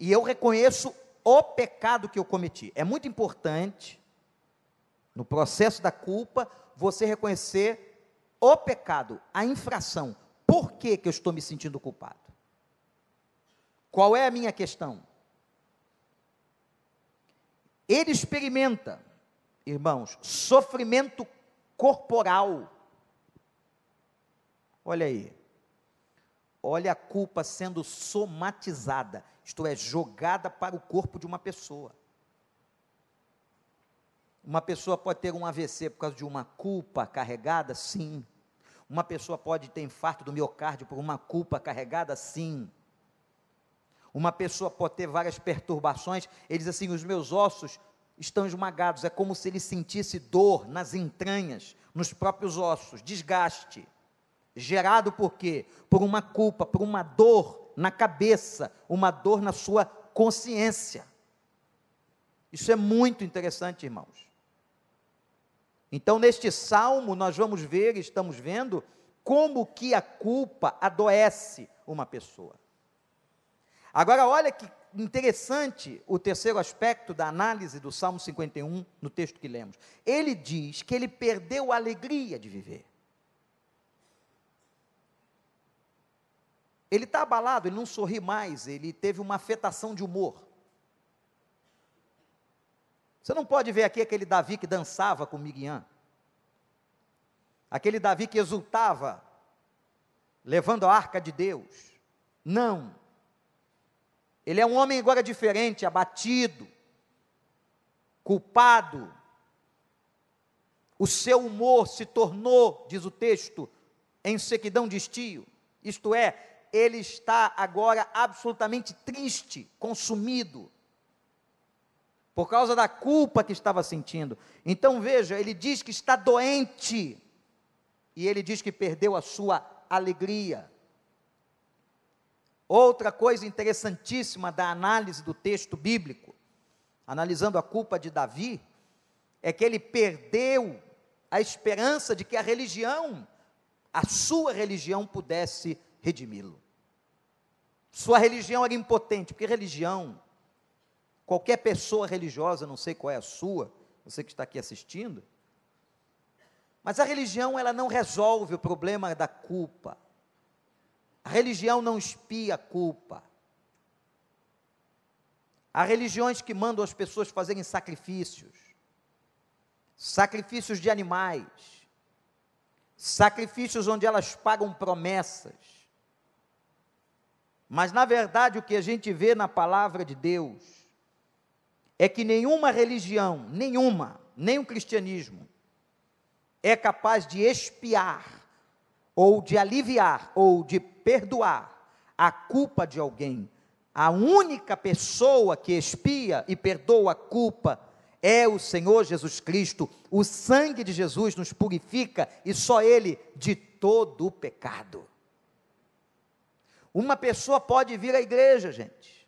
E eu reconheço o pecado que eu cometi. É muito importante, no processo da culpa, você reconhecer o pecado, a infração. Por que, que eu estou me sentindo culpado? Qual é a minha questão? ele experimenta, irmãos, sofrimento corporal. Olha aí. Olha a culpa sendo somatizada, isto é, jogada para o corpo de uma pessoa. Uma pessoa pode ter um AVC por causa de uma culpa carregada? Sim. Uma pessoa pode ter infarto do miocárdio por uma culpa carregada? Sim. Uma pessoa pode ter várias perturbações, ele diz assim: os meus ossos estão esmagados, é como se ele sentisse dor nas entranhas, nos próprios ossos, desgaste. Gerado por quê? Por uma culpa, por uma dor na cabeça, uma dor na sua consciência. Isso é muito interessante, irmãos. Então, neste salmo, nós vamos ver, estamos vendo, como que a culpa adoece uma pessoa. Agora, olha que interessante o terceiro aspecto da análise do Salmo 51, no texto que lemos. Ele diz que ele perdeu a alegria de viver. Ele está abalado, ele não sorri mais, ele teve uma afetação de humor. Você não pode ver aqui aquele Davi que dançava com Miguian. Aquele Davi que exultava, levando a arca de Deus. Não. Ele é um homem agora diferente, abatido, culpado. O seu humor se tornou, diz o texto, em sequidão de estio. Isto é, ele está agora absolutamente triste, consumido, por causa da culpa que estava sentindo. Então veja, ele diz que está doente, e ele diz que perdeu a sua alegria. Outra coisa interessantíssima da análise do texto bíblico, analisando a culpa de Davi, é que ele perdeu a esperança de que a religião, a sua religião, pudesse redimi-lo. Sua religião era impotente, porque religião, qualquer pessoa religiosa, não sei qual é a sua, você que está aqui assistindo, mas a religião ela não resolve o problema da culpa. A religião não espia a culpa. Há religiões que mandam as pessoas fazerem sacrifícios, sacrifícios de animais, sacrifícios onde elas pagam promessas. Mas, na verdade, o que a gente vê na palavra de Deus é que nenhuma religião, nenhuma, nem o cristianismo, é capaz de expiar, ou de aliviar, ou de perdoar a culpa de alguém, a única pessoa que expia e perdoa a culpa é o Senhor Jesus Cristo. O sangue de Jesus nos purifica e só Ele de todo o pecado. Uma pessoa pode vir à igreja, gente,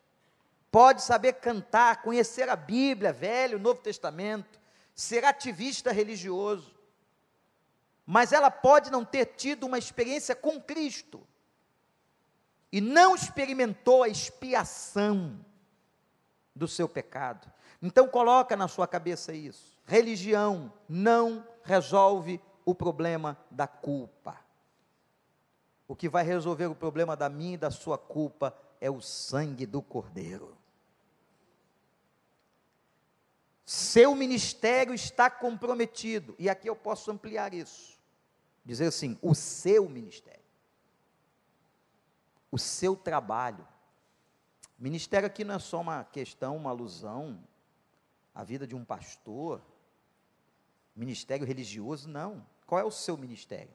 pode saber cantar, conhecer a Bíblia, Velho, Novo Testamento, ser ativista religioso, mas ela pode não ter tido uma experiência com Cristo e não experimentou a expiação do seu pecado. Então coloca na sua cabeça isso. Religião não resolve o problema da culpa. O que vai resolver o problema da minha e da sua culpa é o sangue do Cordeiro. Seu ministério está comprometido, e aqui eu posso ampliar isso. Dizer assim: o seu ministério o seu trabalho. Ministério aqui não é só uma questão, uma alusão à vida de um pastor, ministério religioso, não. Qual é o seu ministério?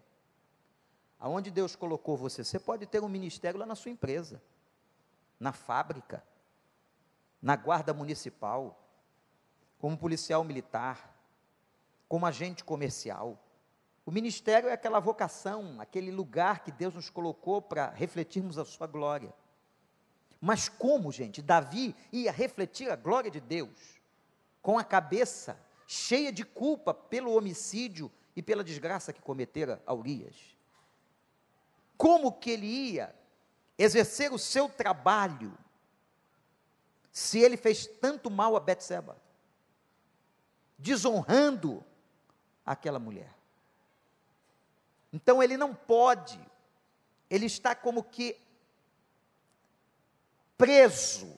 Aonde Deus colocou você? Você pode ter um ministério lá na sua empresa, na fábrica, na guarda municipal, como policial militar, como agente comercial. O ministério é aquela vocação, aquele lugar que Deus nos colocou para refletirmos a sua glória. Mas como, gente, Davi ia refletir a glória de Deus com a cabeça cheia de culpa pelo homicídio e pela desgraça que cometera a Urias? Como que ele ia exercer o seu trabalho se ele fez tanto mal a Betseba, desonrando aquela mulher? Então ele não pode, ele está como que preso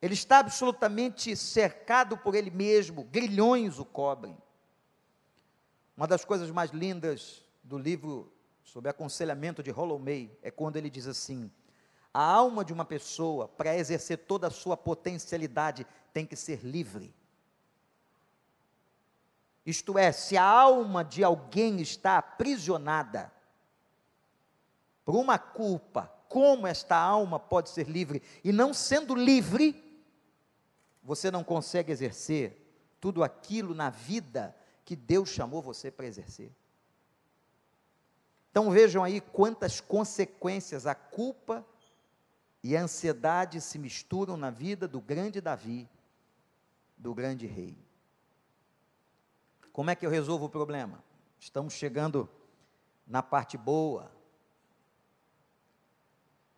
Ele está absolutamente cercado por ele mesmo, grilhões o cobrem. Uma das coisas mais lindas do livro sobre aconselhamento de Rollo May é quando ele diz assim: a alma de uma pessoa, para exercer toda a sua potencialidade, tem que ser livre. Isto é, se a alma de alguém está aprisionada por uma culpa, como esta alma pode ser livre? E não sendo livre, você não consegue exercer tudo aquilo na vida que Deus chamou você para exercer. Então vejam aí quantas consequências a culpa e a ansiedade se misturam na vida do grande Davi, do grande rei. Como é que eu resolvo o problema? Estamos chegando na parte boa.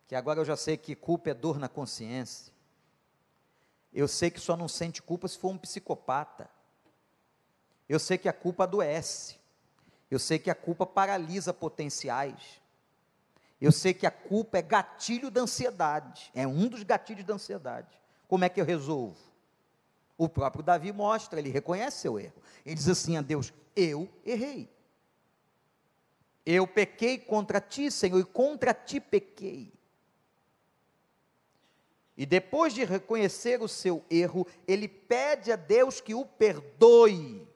Que agora eu já sei que culpa é dor na consciência. Eu sei que só não sente culpa se for um psicopata. Eu sei que a culpa adoece. Eu sei que a culpa paralisa potenciais. Eu sei que a culpa é gatilho da ansiedade, é um dos gatilhos da ansiedade. Como é que eu resolvo? O próprio Davi mostra, ele reconhece seu erro. Ele diz assim a Deus: Eu errei. Eu pequei contra ti, Senhor, e contra ti pequei. E depois de reconhecer o seu erro, ele pede a Deus que o perdoe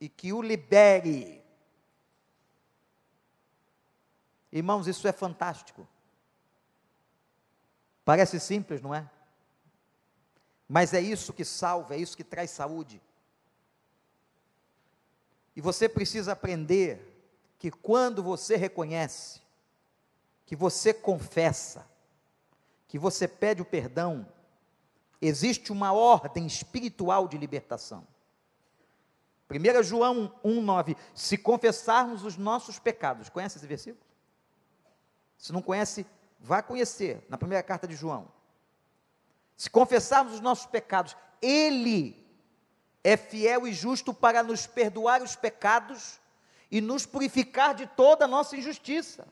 e que o libere. Irmãos, isso é fantástico. Parece simples, não é? Mas é isso que salva, é isso que traz saúde. E você precisa aprender que quando você reconhece, que você confessa, que você pede o perdão, existe uma ordem espiritual de libertação. 1 João 1,9: Se confessarmos os nossos pecados, conhece esse versículo? Se não conhece, vá conhecer, na primeira carta de João. Se confessarmos os nossos pecados, Ele é fiel e justo para nos perdoar os pecados e nos purificar de toda a nossa injustiça.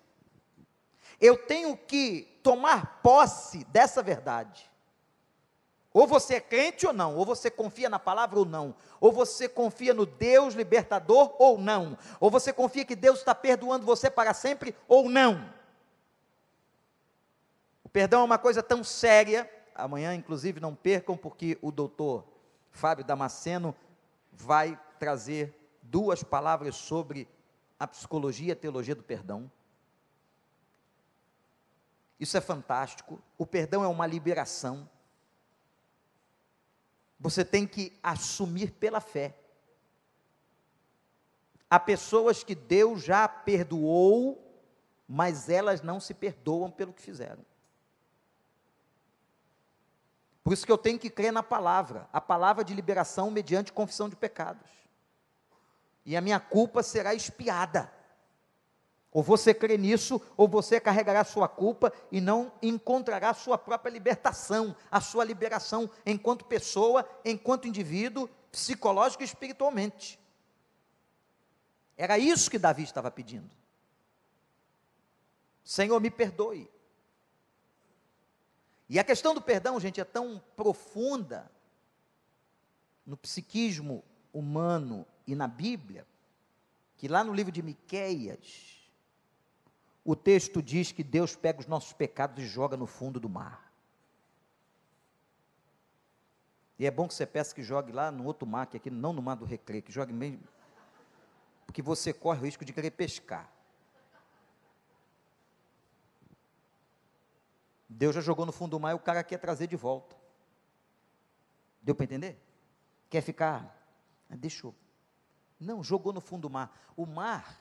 Eu tenho que tomar posse dessa verdade. Ou você é crente ou não, ou você confia na palavra ou não, ou você confia no Deus libertador ou não, ou você confia que Deus está perdoando você para sempre ou não perdão é uma coisa tão séria, amanhã, inclusive, não percam, porque o doutor Fábio Damasceno vai trazer duas palavras sobre a psicologia e a teologia do perdão. Isso é fantástico. O perdão é uma liberação. Você tem que assumir pela fé. Há pessoas que Deus já perdoou, mas elas não se perdoam pelo que fizeram. Por isso que eu tenho que crer na palavra, a palavra de liberação mediante confissão de pecados. E a minha culpa será expiada. Ou você crê nisso, ou você carregará sua culpa e não encontrará sua própria libertação, a sua liberação enquanto pessoa, enquanto indivíduo, psicológico e espiritualmente. Era isso que Davi estava pedindo. Senhor, me perdoe. E a questão do perdão, gente, é tão profunda no psiquismo humano e na Bíblia, que lá no livro de Miqueias, o texto diz que Deus pega os nossos pecados e joga no fundo do mar. E é bom que você peça que jogue lá no outro mar, que aqui não no mar do recreio, que jogue mesmo, porque você corre o risco de querer pescar. Deus já jogou no fundo do mar e o cara quer trazer de volta. Deu para entender? Quer ficar? Ah, deixou. Não, jogou no fundo do mar. O mar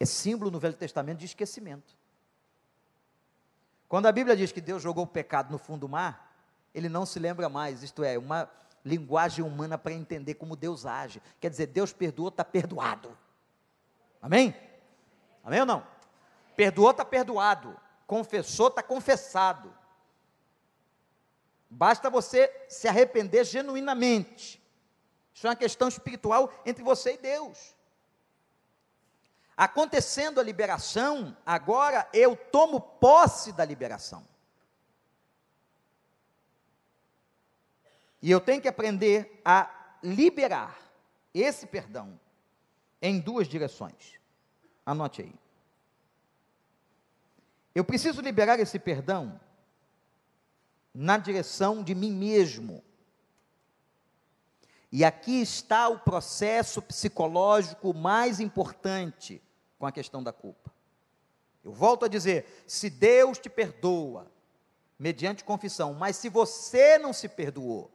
é símbolo no Velho Testamento de esquecimento. Quando a Bíblia diz que Deus jogou o pecado no fundo do mar, ele não se lembra mais, isto é, uma linguagem humana para entender como Deus age. Quer dizer, Deus perdoou, está perdoado. Amém? Amém ou não? Perdoou, está perdoado confessou, está confessado. Basta você se arrepender genuinamente. Isso é uma questão espiritual entre você e Deus. Acontecendo a liberação, agora eu tomo posse da liberação. E eu tenho que aprender a liberar esse perdão em duas direções. Anote aí. Eu preciso liberar esse perdão na direção de mim mesmo. E aqui está o processo psicológico mais importante com a questão da culpa. Eu volto a dizer: se Deus te perdoa, mediante confissão, mas se você não se perdoou,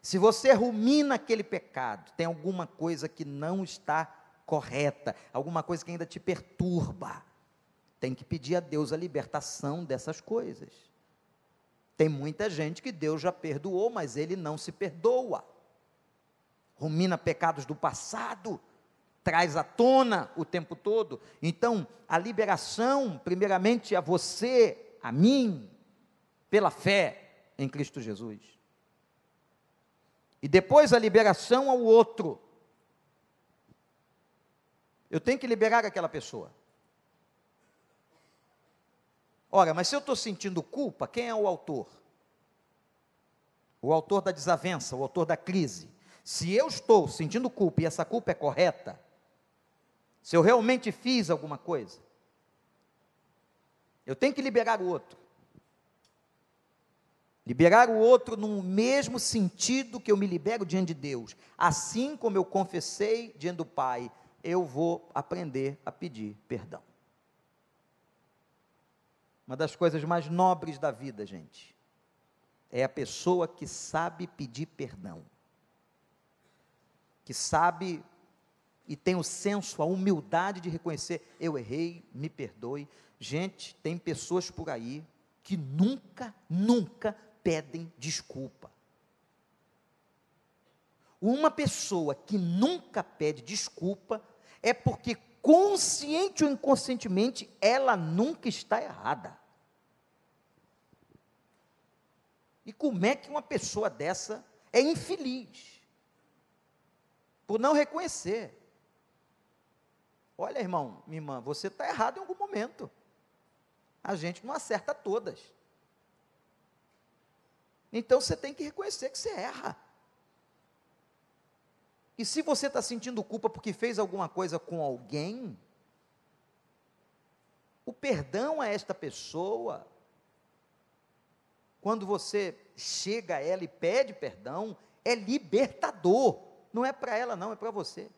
se você rumina aquele pecado, tem alguma coisa que não está correta, alguma coisa que ainda te perturba. Tem que pedir a Deus a libertação dessas coisas. Tem muita gente que Deus já perdoou, mas ele não se perdoa. Rumina pecados do passado, traz à tona o tempo todo. Então, a liberação, primeiramente a você, a mim, pela fé em Cristo Jesus. E depois a liberação ao outro. Eu tenho que liberar aquela pessoa. Ora, mas se eu estou sentindo culpa, quem é o autor? O autor da desavença, o autor da crise. Se eu estou sentindo culpa e essa culpa é correta, se eu realmente fiz alguma coisa, eu tenho que liberar o outro. Liberar o outro no mesmo sentido que eu me libero diante de Deus. Assim como eu confessei diante do Pai, eu vou aprender a pedir perdão. Uma das coisas mais nobres da vida, gente, é a pessoa que sabe pedir perdão. Que sabe e tem o senso, a humildade de reconhecer: eu errei, me perdoe. Gente, tem pessoas por aí que nunca, nunca pedem desculpa. Uma pessoa que nunca pede desculpa é porque, consciente ou inconscientemente, ela nunca está errada. E como é que uma pessoa dessa é infeliz? Por não reconhecer. Olha, irmão, minha irmã, você está errado em algum momento. A gente não acerta todas. Então você tem que reconhecer que você erra. E se você está sentindo culpa porque fez alguma coisa com alguém, o perdão a esta pessoa, quando você chega a ela e pede perdão, é libertador. Não é para ela, não, é para você.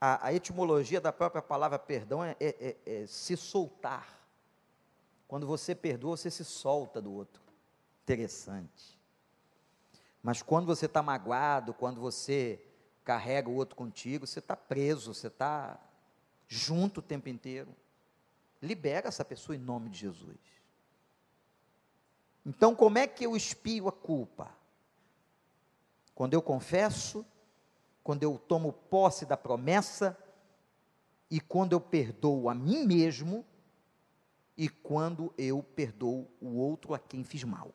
A, a, etimologia da própria palavra perdão é, é, é, é se soltar. Quando você perdoa, você se solta do outro. Interessante. Mas quando você está magoado, quando você carrega o outro contigo, você está preso, você está junto o tempo inteiro. Libera essa pessoa em nome de Jesus. Então, como é que eu espio a culpa? Quando eu confesso, quando eu tomo posse da promessa e quando eu perdoo a mim mesmo e quando eu perdoo o outro a quem fiz mal.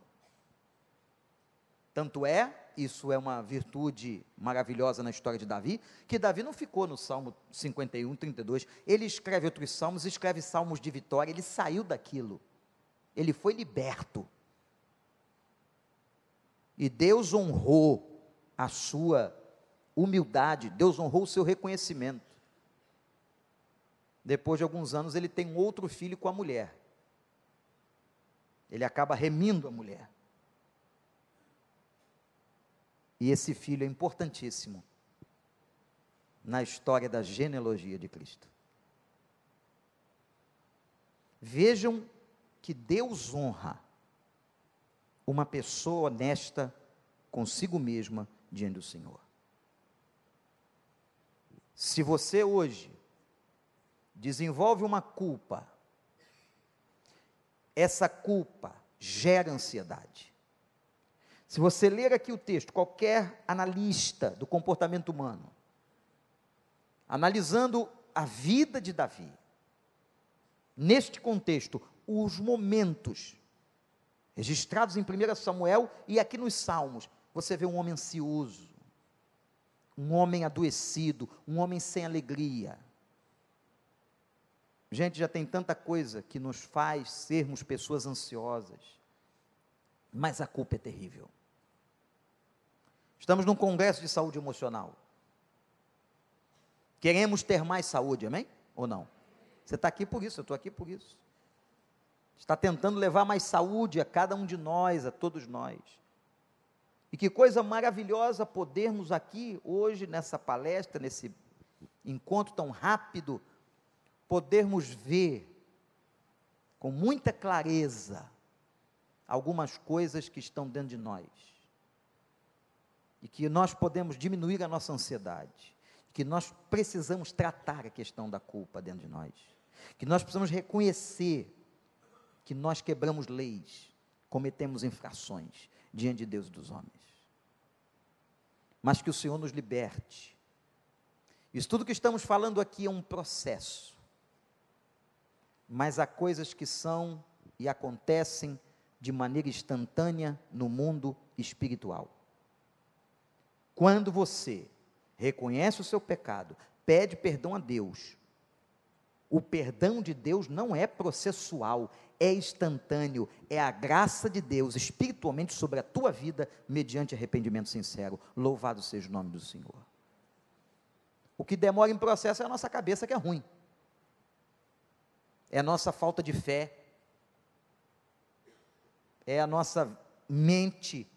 Tanto é, isso é uma virtude maravilhosa na história de Davi, que Davi não ficou no Salmo 51, 32, ele escreve outros salmos, escreve salmos de vitória, ele saiu daquilo, ele foi liberto. E Deus honrou a sua humildade, Deus honrou o seu reconhecimento. Depois de alguns anos, ele tem um outro filho com a mulher. Ele acaba remindo a mulher. E esse filho é importantíssimo na história da genealogia de Cristo. Vejam que Deus honra uma pessoa honesta consigo mesma diante do Senhor. Se você hoje desenvolve uma culpa, essa culpa gera ansiedade. Se você ler aqui o texto, qualquer analista do comportamento humano, analisando a vida de Davi, neste contexto, os momentos registrados em 1 Samuel e aqui nos Salmos, você vê um homem ansioso, um homem adoecido, um homem sem alegria, Gente, já tem tanta coisa que nos faz sermos pessoas ansiosas. Mas a culpa é terrível. Estamos num congresso de saúde emocional. Queremos ter mais saúde, amém? Ou não? Você está aqui por isso, eu estou aqui por isso. Está tentando levar mais saúde a cada um de nós, a todos nós. E que coisa maravilhosa podermos aqui, hoje, nessa palestra, nesse encontro tão rápido, podermos ver com muita clareza algumas coisas que estão dentro de nós. E que nós podemos diminuir a nossa ansiedade. Que nós precisamos tratar a questão da culpa dentro de nós. Que nós precisamos reconhecer que nós quebramos leis, cometemos infrações diante de Deus e dos homens. Mas que o Senhor nos liberte. Isso tudo que estamos falando aqui é um processo mas há coisas que são e acontecem de maneira instantânea no mundo espiritual. Quando você reconhece o seu pecado, pede perdão a Deus, o perdão de Deus não é processual, é instantâneo, é a graça de Deus espiritualmente sobre a tua vida, mediante arrependimento sincero. Louvado seja o nome do Senhor. O que demora em processo é a nossa cabeça que é ruim é a nossa falta de fé, é a nossa mente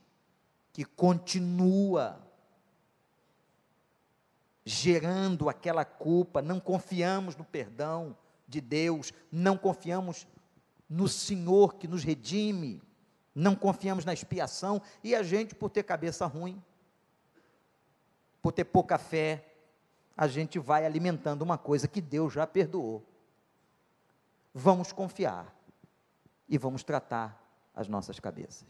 que continua gerando aquela culpa, não confiamos no perdão de Deus, não confiamos no Senhor que nos redime, não confiamos na expiação, e a gente, por ter cabeça ruim, por ter pouca fé, a gente vai alimentando uma coisa que Deus já perdoou vamos confiar e vamos tratar as nossas cabeças.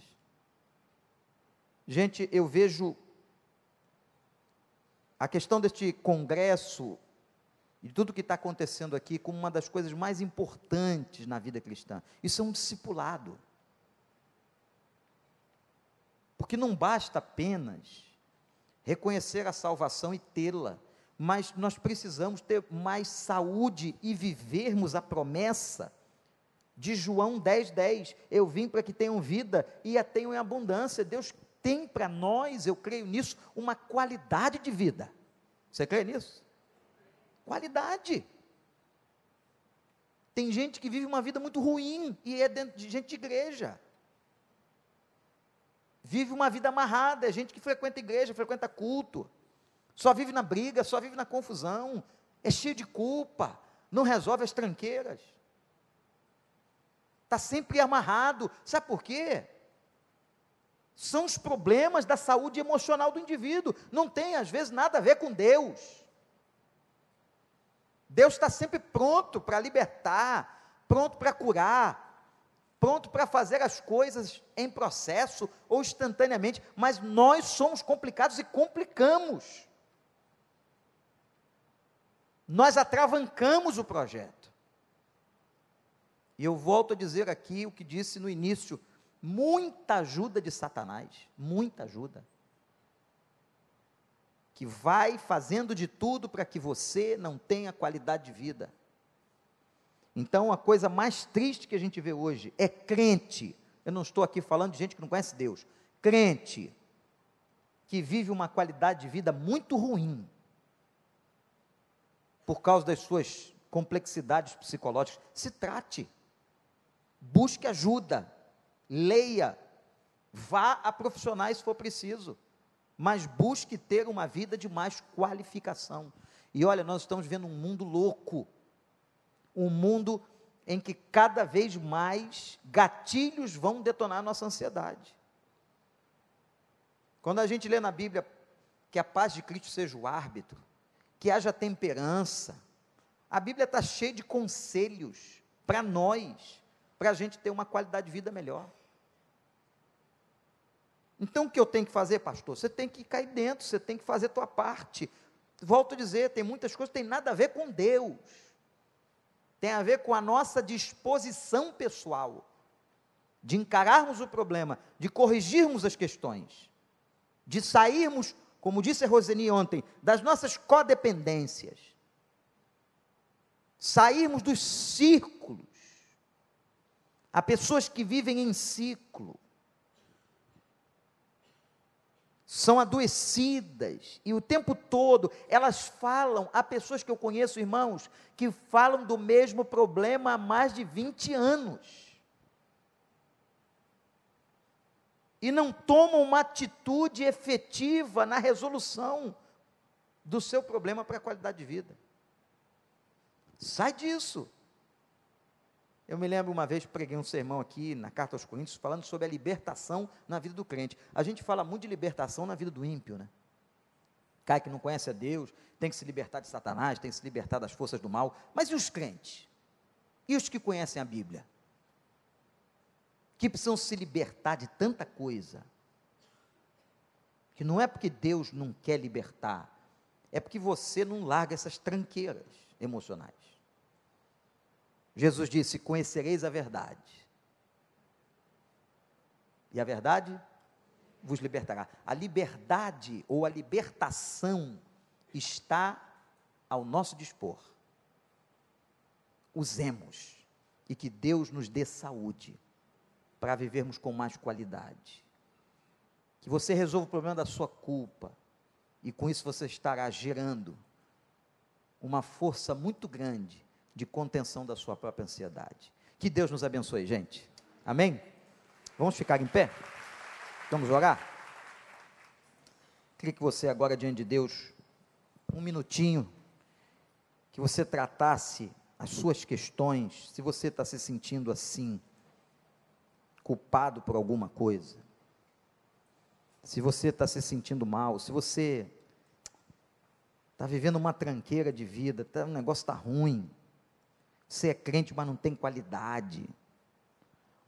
Gente, eu vejo a questão deste congresso e tudo que está acontecendo aqui como uma das coisas mais importantes na vida cristã. Isso é um discipulado. Porque não basta apenas reconhecer a salvação e tê-la mas nós precisamos ter mais saúde e vivermos a promessa de João 10, 10. Eu vim para que tenham vida e a tenham em abundância. Deus tem para nós, eu creio nisso, uma qualidade de vida. Você crê nisso? Qualidade. Tem gente que vive uma vida muito ruim e é dentro de gente de igreja. Vive uma vida amarrada, é gente que frequenta igreja, frequenta culto só vive na briga, só vive na confusão, é cheio de culpa, não resolve as tranqueiras. Está sempre amarrado. Sabe por quê? São os problemas da saúde emocional do indivíduo. Não tem, às vezes, nada a ver com Deus. Deus está sempre pronto para libertar, pronto para curar, pronto para fazer as coisas em processo ou instantaneamente, mas nós somos complicados e complicamos nós atravancamos o projeto. E eu volto a dizer aqui o que disse no início: muita ajuda de Satanás, muita ajuda. Que vai fazendo de tudo para que você não tenha qualidade de vida. Então, a coisa mais triste que a gente vê hoje é crente. Eu não estou aqui falando de gente que não conhece Deus. Crente que vive uma qualidade de vida muito ruim por causa das suas complexidades psicológicas. Se trate, busque ajuda, leia, vá a profissionais se for preciso, mas busque ter uma vida de mais qualificação. E olha, nós estamos vendo um mundo louco, um mundo em que cada vez mais gatilhos vão detonar a nossa ansiedade. Quando a gente lê na Bíblia que a paz de Cristo seja o árbitro, que haja temperança. A Bíblia está cheia de conselhos para nós, para a gente ter uma qualidade de vida melhor. Então o que eu tenho que fazer, pastor? Você tem que cair dentro, você tem que fazer a tua parte. Volto a dizer, tem muitas coisas que têm nada a ver com Deus. Tem a ver com a nossa disposição pessoal de encararmos o problema, de corrigirmos as questões, de sairmos como disse a Roseni ontem, das nossas codependências. Sairmos dos círculos. Há pessoas que vivem em ciclo. São adoecidas e o tempo todo elas falam, há pessoas que eu conheço, irmãos, que falam do mesmo problema há mais de 20 anos. E não tomam uma atitude efetiva na resolução do seu problema para a qualidade de vida. Sai disso. Eu me lembro uma vez, preguei um sermão aqui na Carta aos Coríntios, falando sobre a libertação na vida do crente. A gente fala muito de libertação na vida do ímpio, né? Cai que não conhece a Deus, tem que se libertar de Satanás, tem que se libertar das forças do mal. Mas e os crentes? E os que conhecem a Bíblia? Que precisam se libertar de tanta coisa. Que não é porque Deus não quer libertar, é porque você não larga essas tranqueiras emocionais. Jesus disse: Conhecereis a verdade, e a verdade vos libertará. A liberdade ou a libertação está ao nosso dispor. Usemos e que Deus nos dê saúde para vivermos com mais qualidade. Que você resolva o problema da sua culpa e com isso você estará gerando uma força muito grande de contenção da sua própria ansiedade. Que Deus nos abençoe, gente. Amém? Vamos ficar em pé? Vamos orar? Queria que você agora diante de Deus, um minutinho, que você tratasse as suas questões, se você está se sentindo assim, culpado por alguma coisa, se você está se sentindo mal, se você está vivendo uma tranqueira de vida, tá, o negócio está ruim, você é crente, mas não tem qualidade.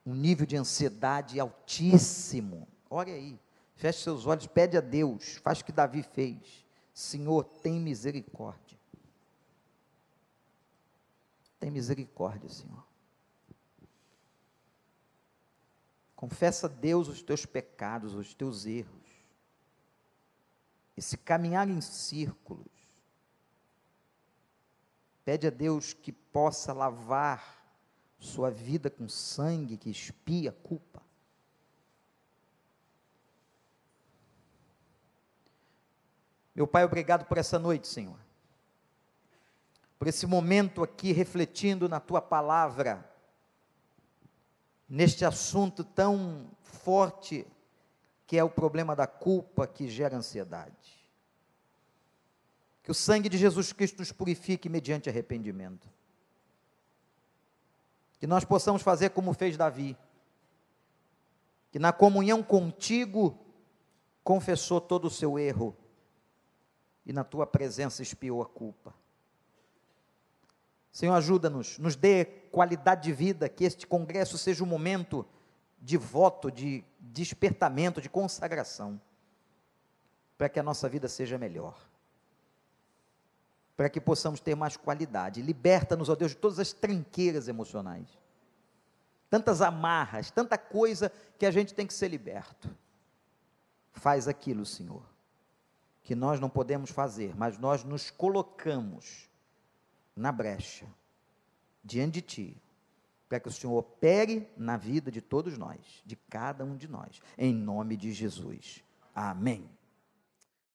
Um nível de ansiedade altíssimo. Olha aí. Feche seus olhos, pede a Deus. Faz o que Davi fez. Senhor, tem misericórdia. Tem misericórdia, Senhor. Confessa a Deus os teus pecados, os teus erros. Esse caminhar em círculos Pede a Deus que possa lavar sua vida com sangue que expia a culpa. Meu Pai, obrigado por essa noite, Senhor. Por esse momento aqui refletindo na tua palavra, neste assunto tão forte que é o problema da culpa que gera ansiedade. Que o sangue de Jesus Cristo nos purifique mediante arrependimento. Que nós possamos fazer como fez Davi. Que na comunhão contigo confessou todo o seu erro e na tua presença expiou a culpa. Senhor, ajuda-nos, nos dê qualidade de vida, que este congresso seja um momento de voto, de despertamento, de consagração, para que a nossa vida seja melhor para que possamos ter mais qualidade. Liberta-nos, ó Deus, de todas as tranqueiras emocionais. Tantas amarras, tanta coisa que a gente tem que ser liberto. Faz aquilo, Senhor, que nós não podemos fazer, mas nós nos colocamos na brecha, diante de Ti, para que o Senhor opere na vida de todos nós, de cada um de nós, em nome de Jesus. Amém.